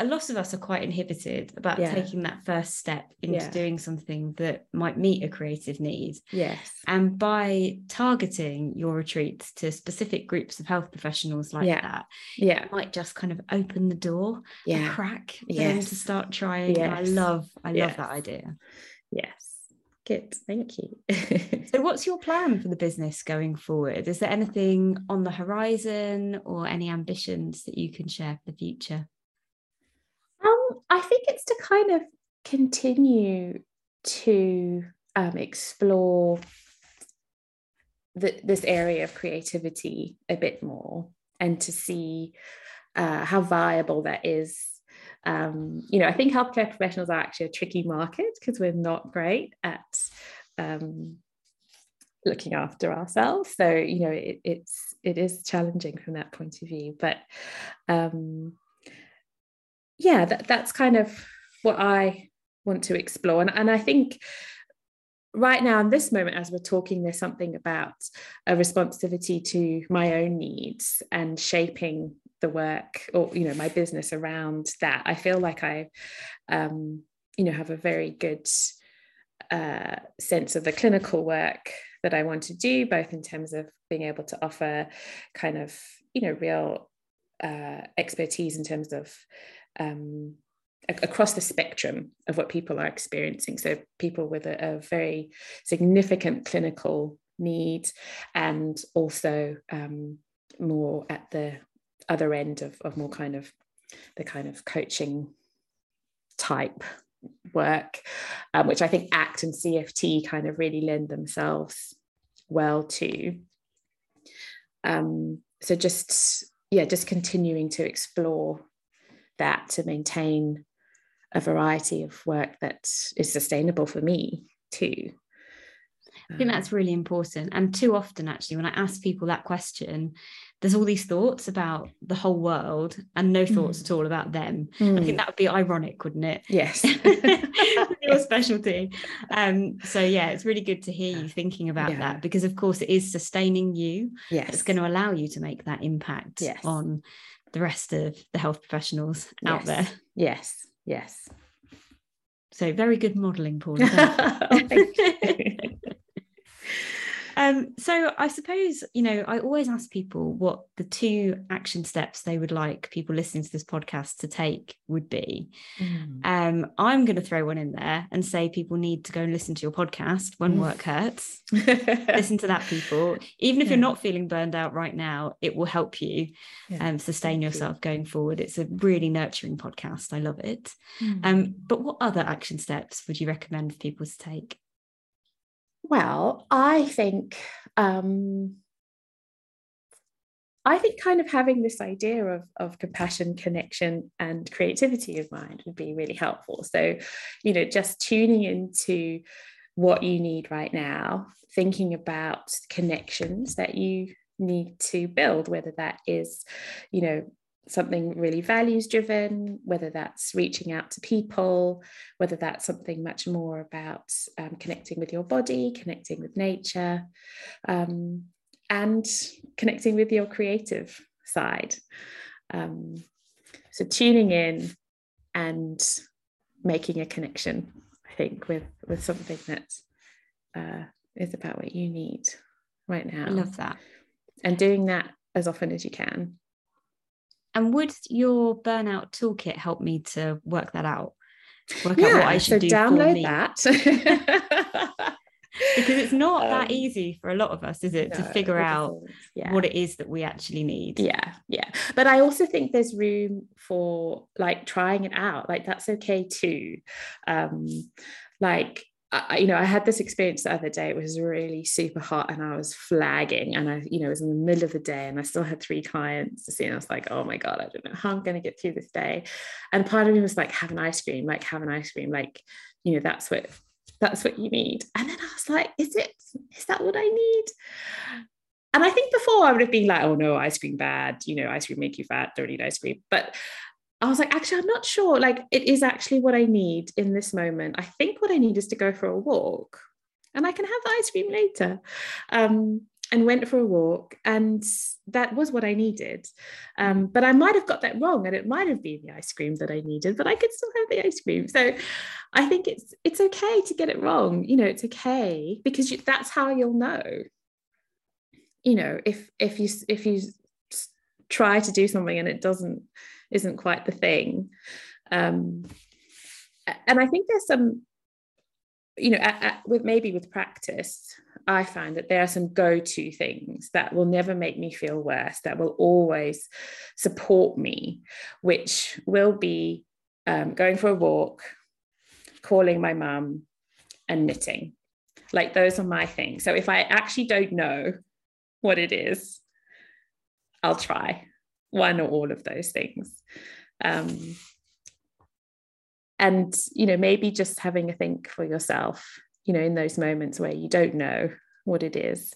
a lot of us are quite inhibited about yeah. taking that first step into yeah. doing something that might meet a creative need. Yes. And by targeting your retreats to specific groups of health professionals like yeah. that, yeah, might just kind of open the door, yeah. crack yes. them to start trying. Yes. I love, I yes. love that idea. Yes. Good, thank you. so, what's your plan for the business going forward? Is there anything on the horizon or any ambitions that you can share for the future? I think it's to kind of continue to um, explore the, this area of creativity a bit more and to see uh, how viable that is. Um, you know, I think healthcare professionals are actually a tricky market because we're not great at um, looking after ourselves. So you know, it, it's it is challenging from that point of view. But um, yeah, that, that's kind of what I want to explore. And, and I think right now in this moment as we're talking there's something about a responsivity to my own needs and shaping the work or you know my business around that i feel like i um you know have a very good uh, sense of the clinical work that i want to do both in terms of being able to offer kind of you know real uh, expertise in terms of um, across the spectrum of what people are experiencing. So, people with a, a very significant clinical need, and also um, more at the other end of, of more kind of the kind of coaching type work, um, which I think ACT and CFT kind of really lend themselves well to. Um, so just yeah, just continuing to explore that to maintain a variety of work that is sustainable for me too. I think that's really important. And too often, actually, when I ask people that question, there's all these thoughts about the whole world and no thoughts mm. at all about them. Mm. I think mm. that would be ironic, wouldn't it? Yes. Your specialty. Um, so yeah, it's really good to hear you thinking about yeah. that because of course it is sustaining you. Yes. It's going to allow you to make that impact yes. on the rest of the health professionals yes. out there. Yes. Yes. So very good modelling, Paul. Um, so I suppose, you know, I always ask people what the two action steps they would like people listening to this podcast to take would be. Mm. Um, I'm going to throw one in there and say people need to go and listen to your podcast when mm. work hurts. listen to that, people. Even if yeah. you're not feeling burned out right now, it will help you yeah. um, sustain Thank yourself you. going forward. It's a really nurturing podcast. I love it. Mm. Um, but what other action steps would you recommend for people to take? Well, I think um, I think kind of having this idea of, of compassion, connection, and creativity in mind would be really helpful. So, you know, just tuning into what you need right now, thinking about connections that you need to build, whether that is, you know, something really values driven, whether that's reaching out to people, whether that's something much more about um, connecting with your body, connecting with nature, um, and connecting with your creative side. Um, so tuning in and making a connection, I think, with with something that uh, is about what you need right now. I love that. And doing that as often as you can. And would your burnout toolkit help me to work that out? Work yeah, out what I should so do. Download that. because it's not um, that easy for a lot of us, is it, no, to figure out yeah. what it is that we actually need? Yeah, yeah. But I also think there's room for like trying it out. Like that's okay too. Um, like I, you know, I had this experience the other day. It was really super hot, and I was flagging, and I, you know, it was in the middle of the day, and I still had three clients to see, and I was like, oh my god, I don't know how I'm going to get through this day. And part of me was like, have an ice cream, like have an ice cream, like, you know, that's what that's what you need. And then I was like, is it? Is that what I need? And I think before I would have been like, oh no, ice cream bad, you know, ice cream make you fat, don't eat ice cream. But I was like, actually, I'm not sure. Like, it is actually what I need in this moment. I think what I need is to go for a walk and I can have the ice cream later. Um, and went for a walk, and that was what I needed. Um, but I might have got that wrong, and it might have been the ice cream that I needed, but I could still have the ice cream. So I think it's it's okay to get it wrong. You know, it's okay because you, that's how you'll know. You know, if if you if you try to do something and it doesn't isn't quite the thing. Um, and I think there's some, you know, at, at, with maybe with practice, I find that there are some go-to things that will never make me feel worse, that will always support me, which will be um, going for a walk, calling my mum, and knitting. Like those are my things. So if I actually don't know what it is, I'll try one or all of those things. Um, and, you know, maybe just having a think for yourself, you know, in those moments where you don't know what it is,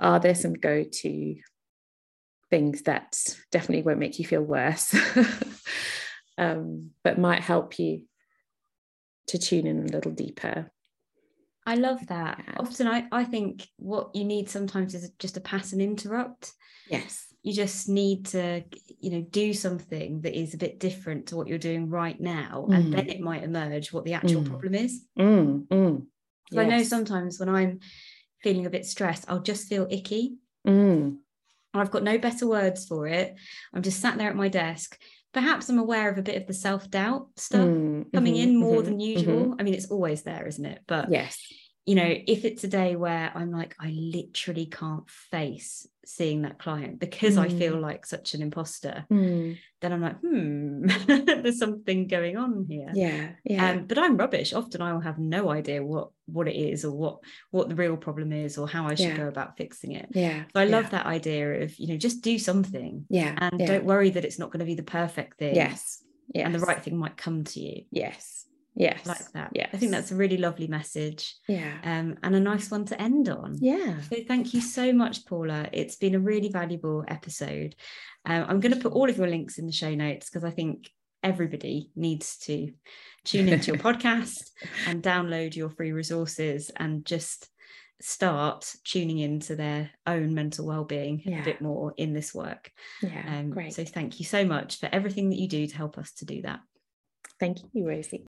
are there some go to things that definitely won't make you feel worse, um, but might help you to tune in a little deeper? I love that. Often I, I think what you need sometimes is just a pass and interrupt. Yes you just need to you know do something that is a bit different to what you're doing right now mm. and then it might emerge what the actual mm. problem is mm. mm. yes. i know sometimes when i'm feeling a bit stressed i'll just feel icky mm. i've got no better words for it i'm just sat there at my desk perhaps i'm aware of a bit of the self-doubt stuff mm. coming mm-hmm. in more mm-hmm. than usual mm-hmm. i mean it's always there isn't it but yes you know, if it's a day where I'm like, I literally can't face seeing that client because mm. I feel mm. like such an imposter, mm. then I'm like, hmm, there's something going on here. Yeah. Yeah. Um, but I'm rubbish. Often I will have no idea what what it is or what what the real problem is or how I should yeah. go about fixing it. Yeah. So I love yeah. that idea of, you know, just do something. Yeah. And yeah. don't worry that it's not going to be the perfect thing. Yes yes. and the right thing might come to you. Yes. Yes. Like that. Yes. I think that's a really lovely message. Yeah. Um, and a nice one to end on. Yeah. So thank you so much, Paula. It's been a really valuable episode. Um, I'm going to put all of your links in the show notes because I think everybody needs to tune into your podcast and download your free resources and just start tuning into their own mental well-being Yeah. a bit more in this work. Yeah. Um, Great. So thank you so much for everything that you do to help us to do that. Thank you, Rosie.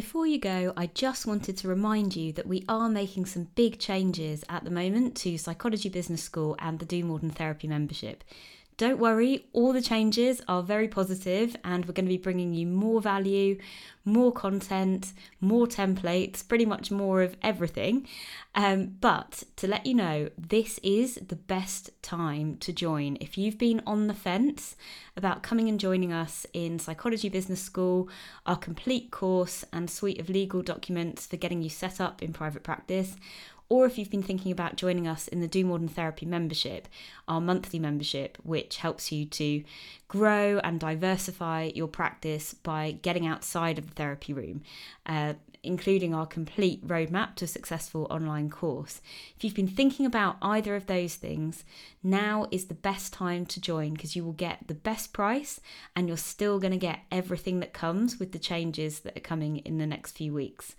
Before you go, I just wanted to remind you that we are making some big changes at the moment to Psychology Business School and the Do More Than Therapy membership. Don't worry, all the changes are very positive, and we're going to be bringing you more value, more content, more templates, pretty much more of everything. Um, but to let you know, this is the best time to join. If you've been on the fence about coming and joining us in Psychology Business School, our complete course and suite of legal documents for getting you set up in private practice, or if you've been thinking about joining us in the Do More Than Therapy membership, our monthly membership, which helps you to grow and diversify your practice by getting outside of the therapy room, uh, including our complete roadmap to a successful online course. If you've been thinking about either of those things, now is the best time to join because you will get the best price and you're still going to get everything that comes with the changes that are coming in the next few weeks.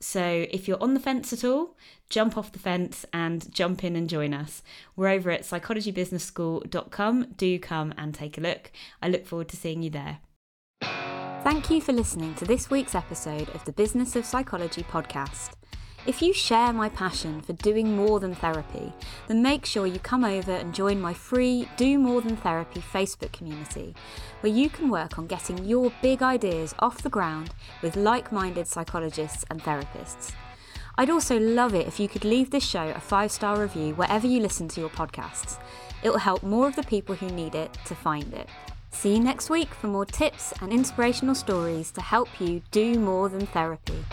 So if you're on the fence at all, jump off the fence and jump in and join us. We're over at psychologybusinessschool.com. Do come and take a look. I look forward to seeing you there. Thank you for listening to this week's episode of the Business of Psychology podcast. If you share my passion for doing more than therapy, then make sure you come over and join my free Do More Than Therapy Facebook community, where you can work on getting your big ideas off the ground with like minded psychologists and therapists. I'd also love it if you could leave this show a five star review wherever you listen to your podcasts. It will help more of the people who need it to find it. See you next week for more tips and inspirational stories to help you do more than therapy.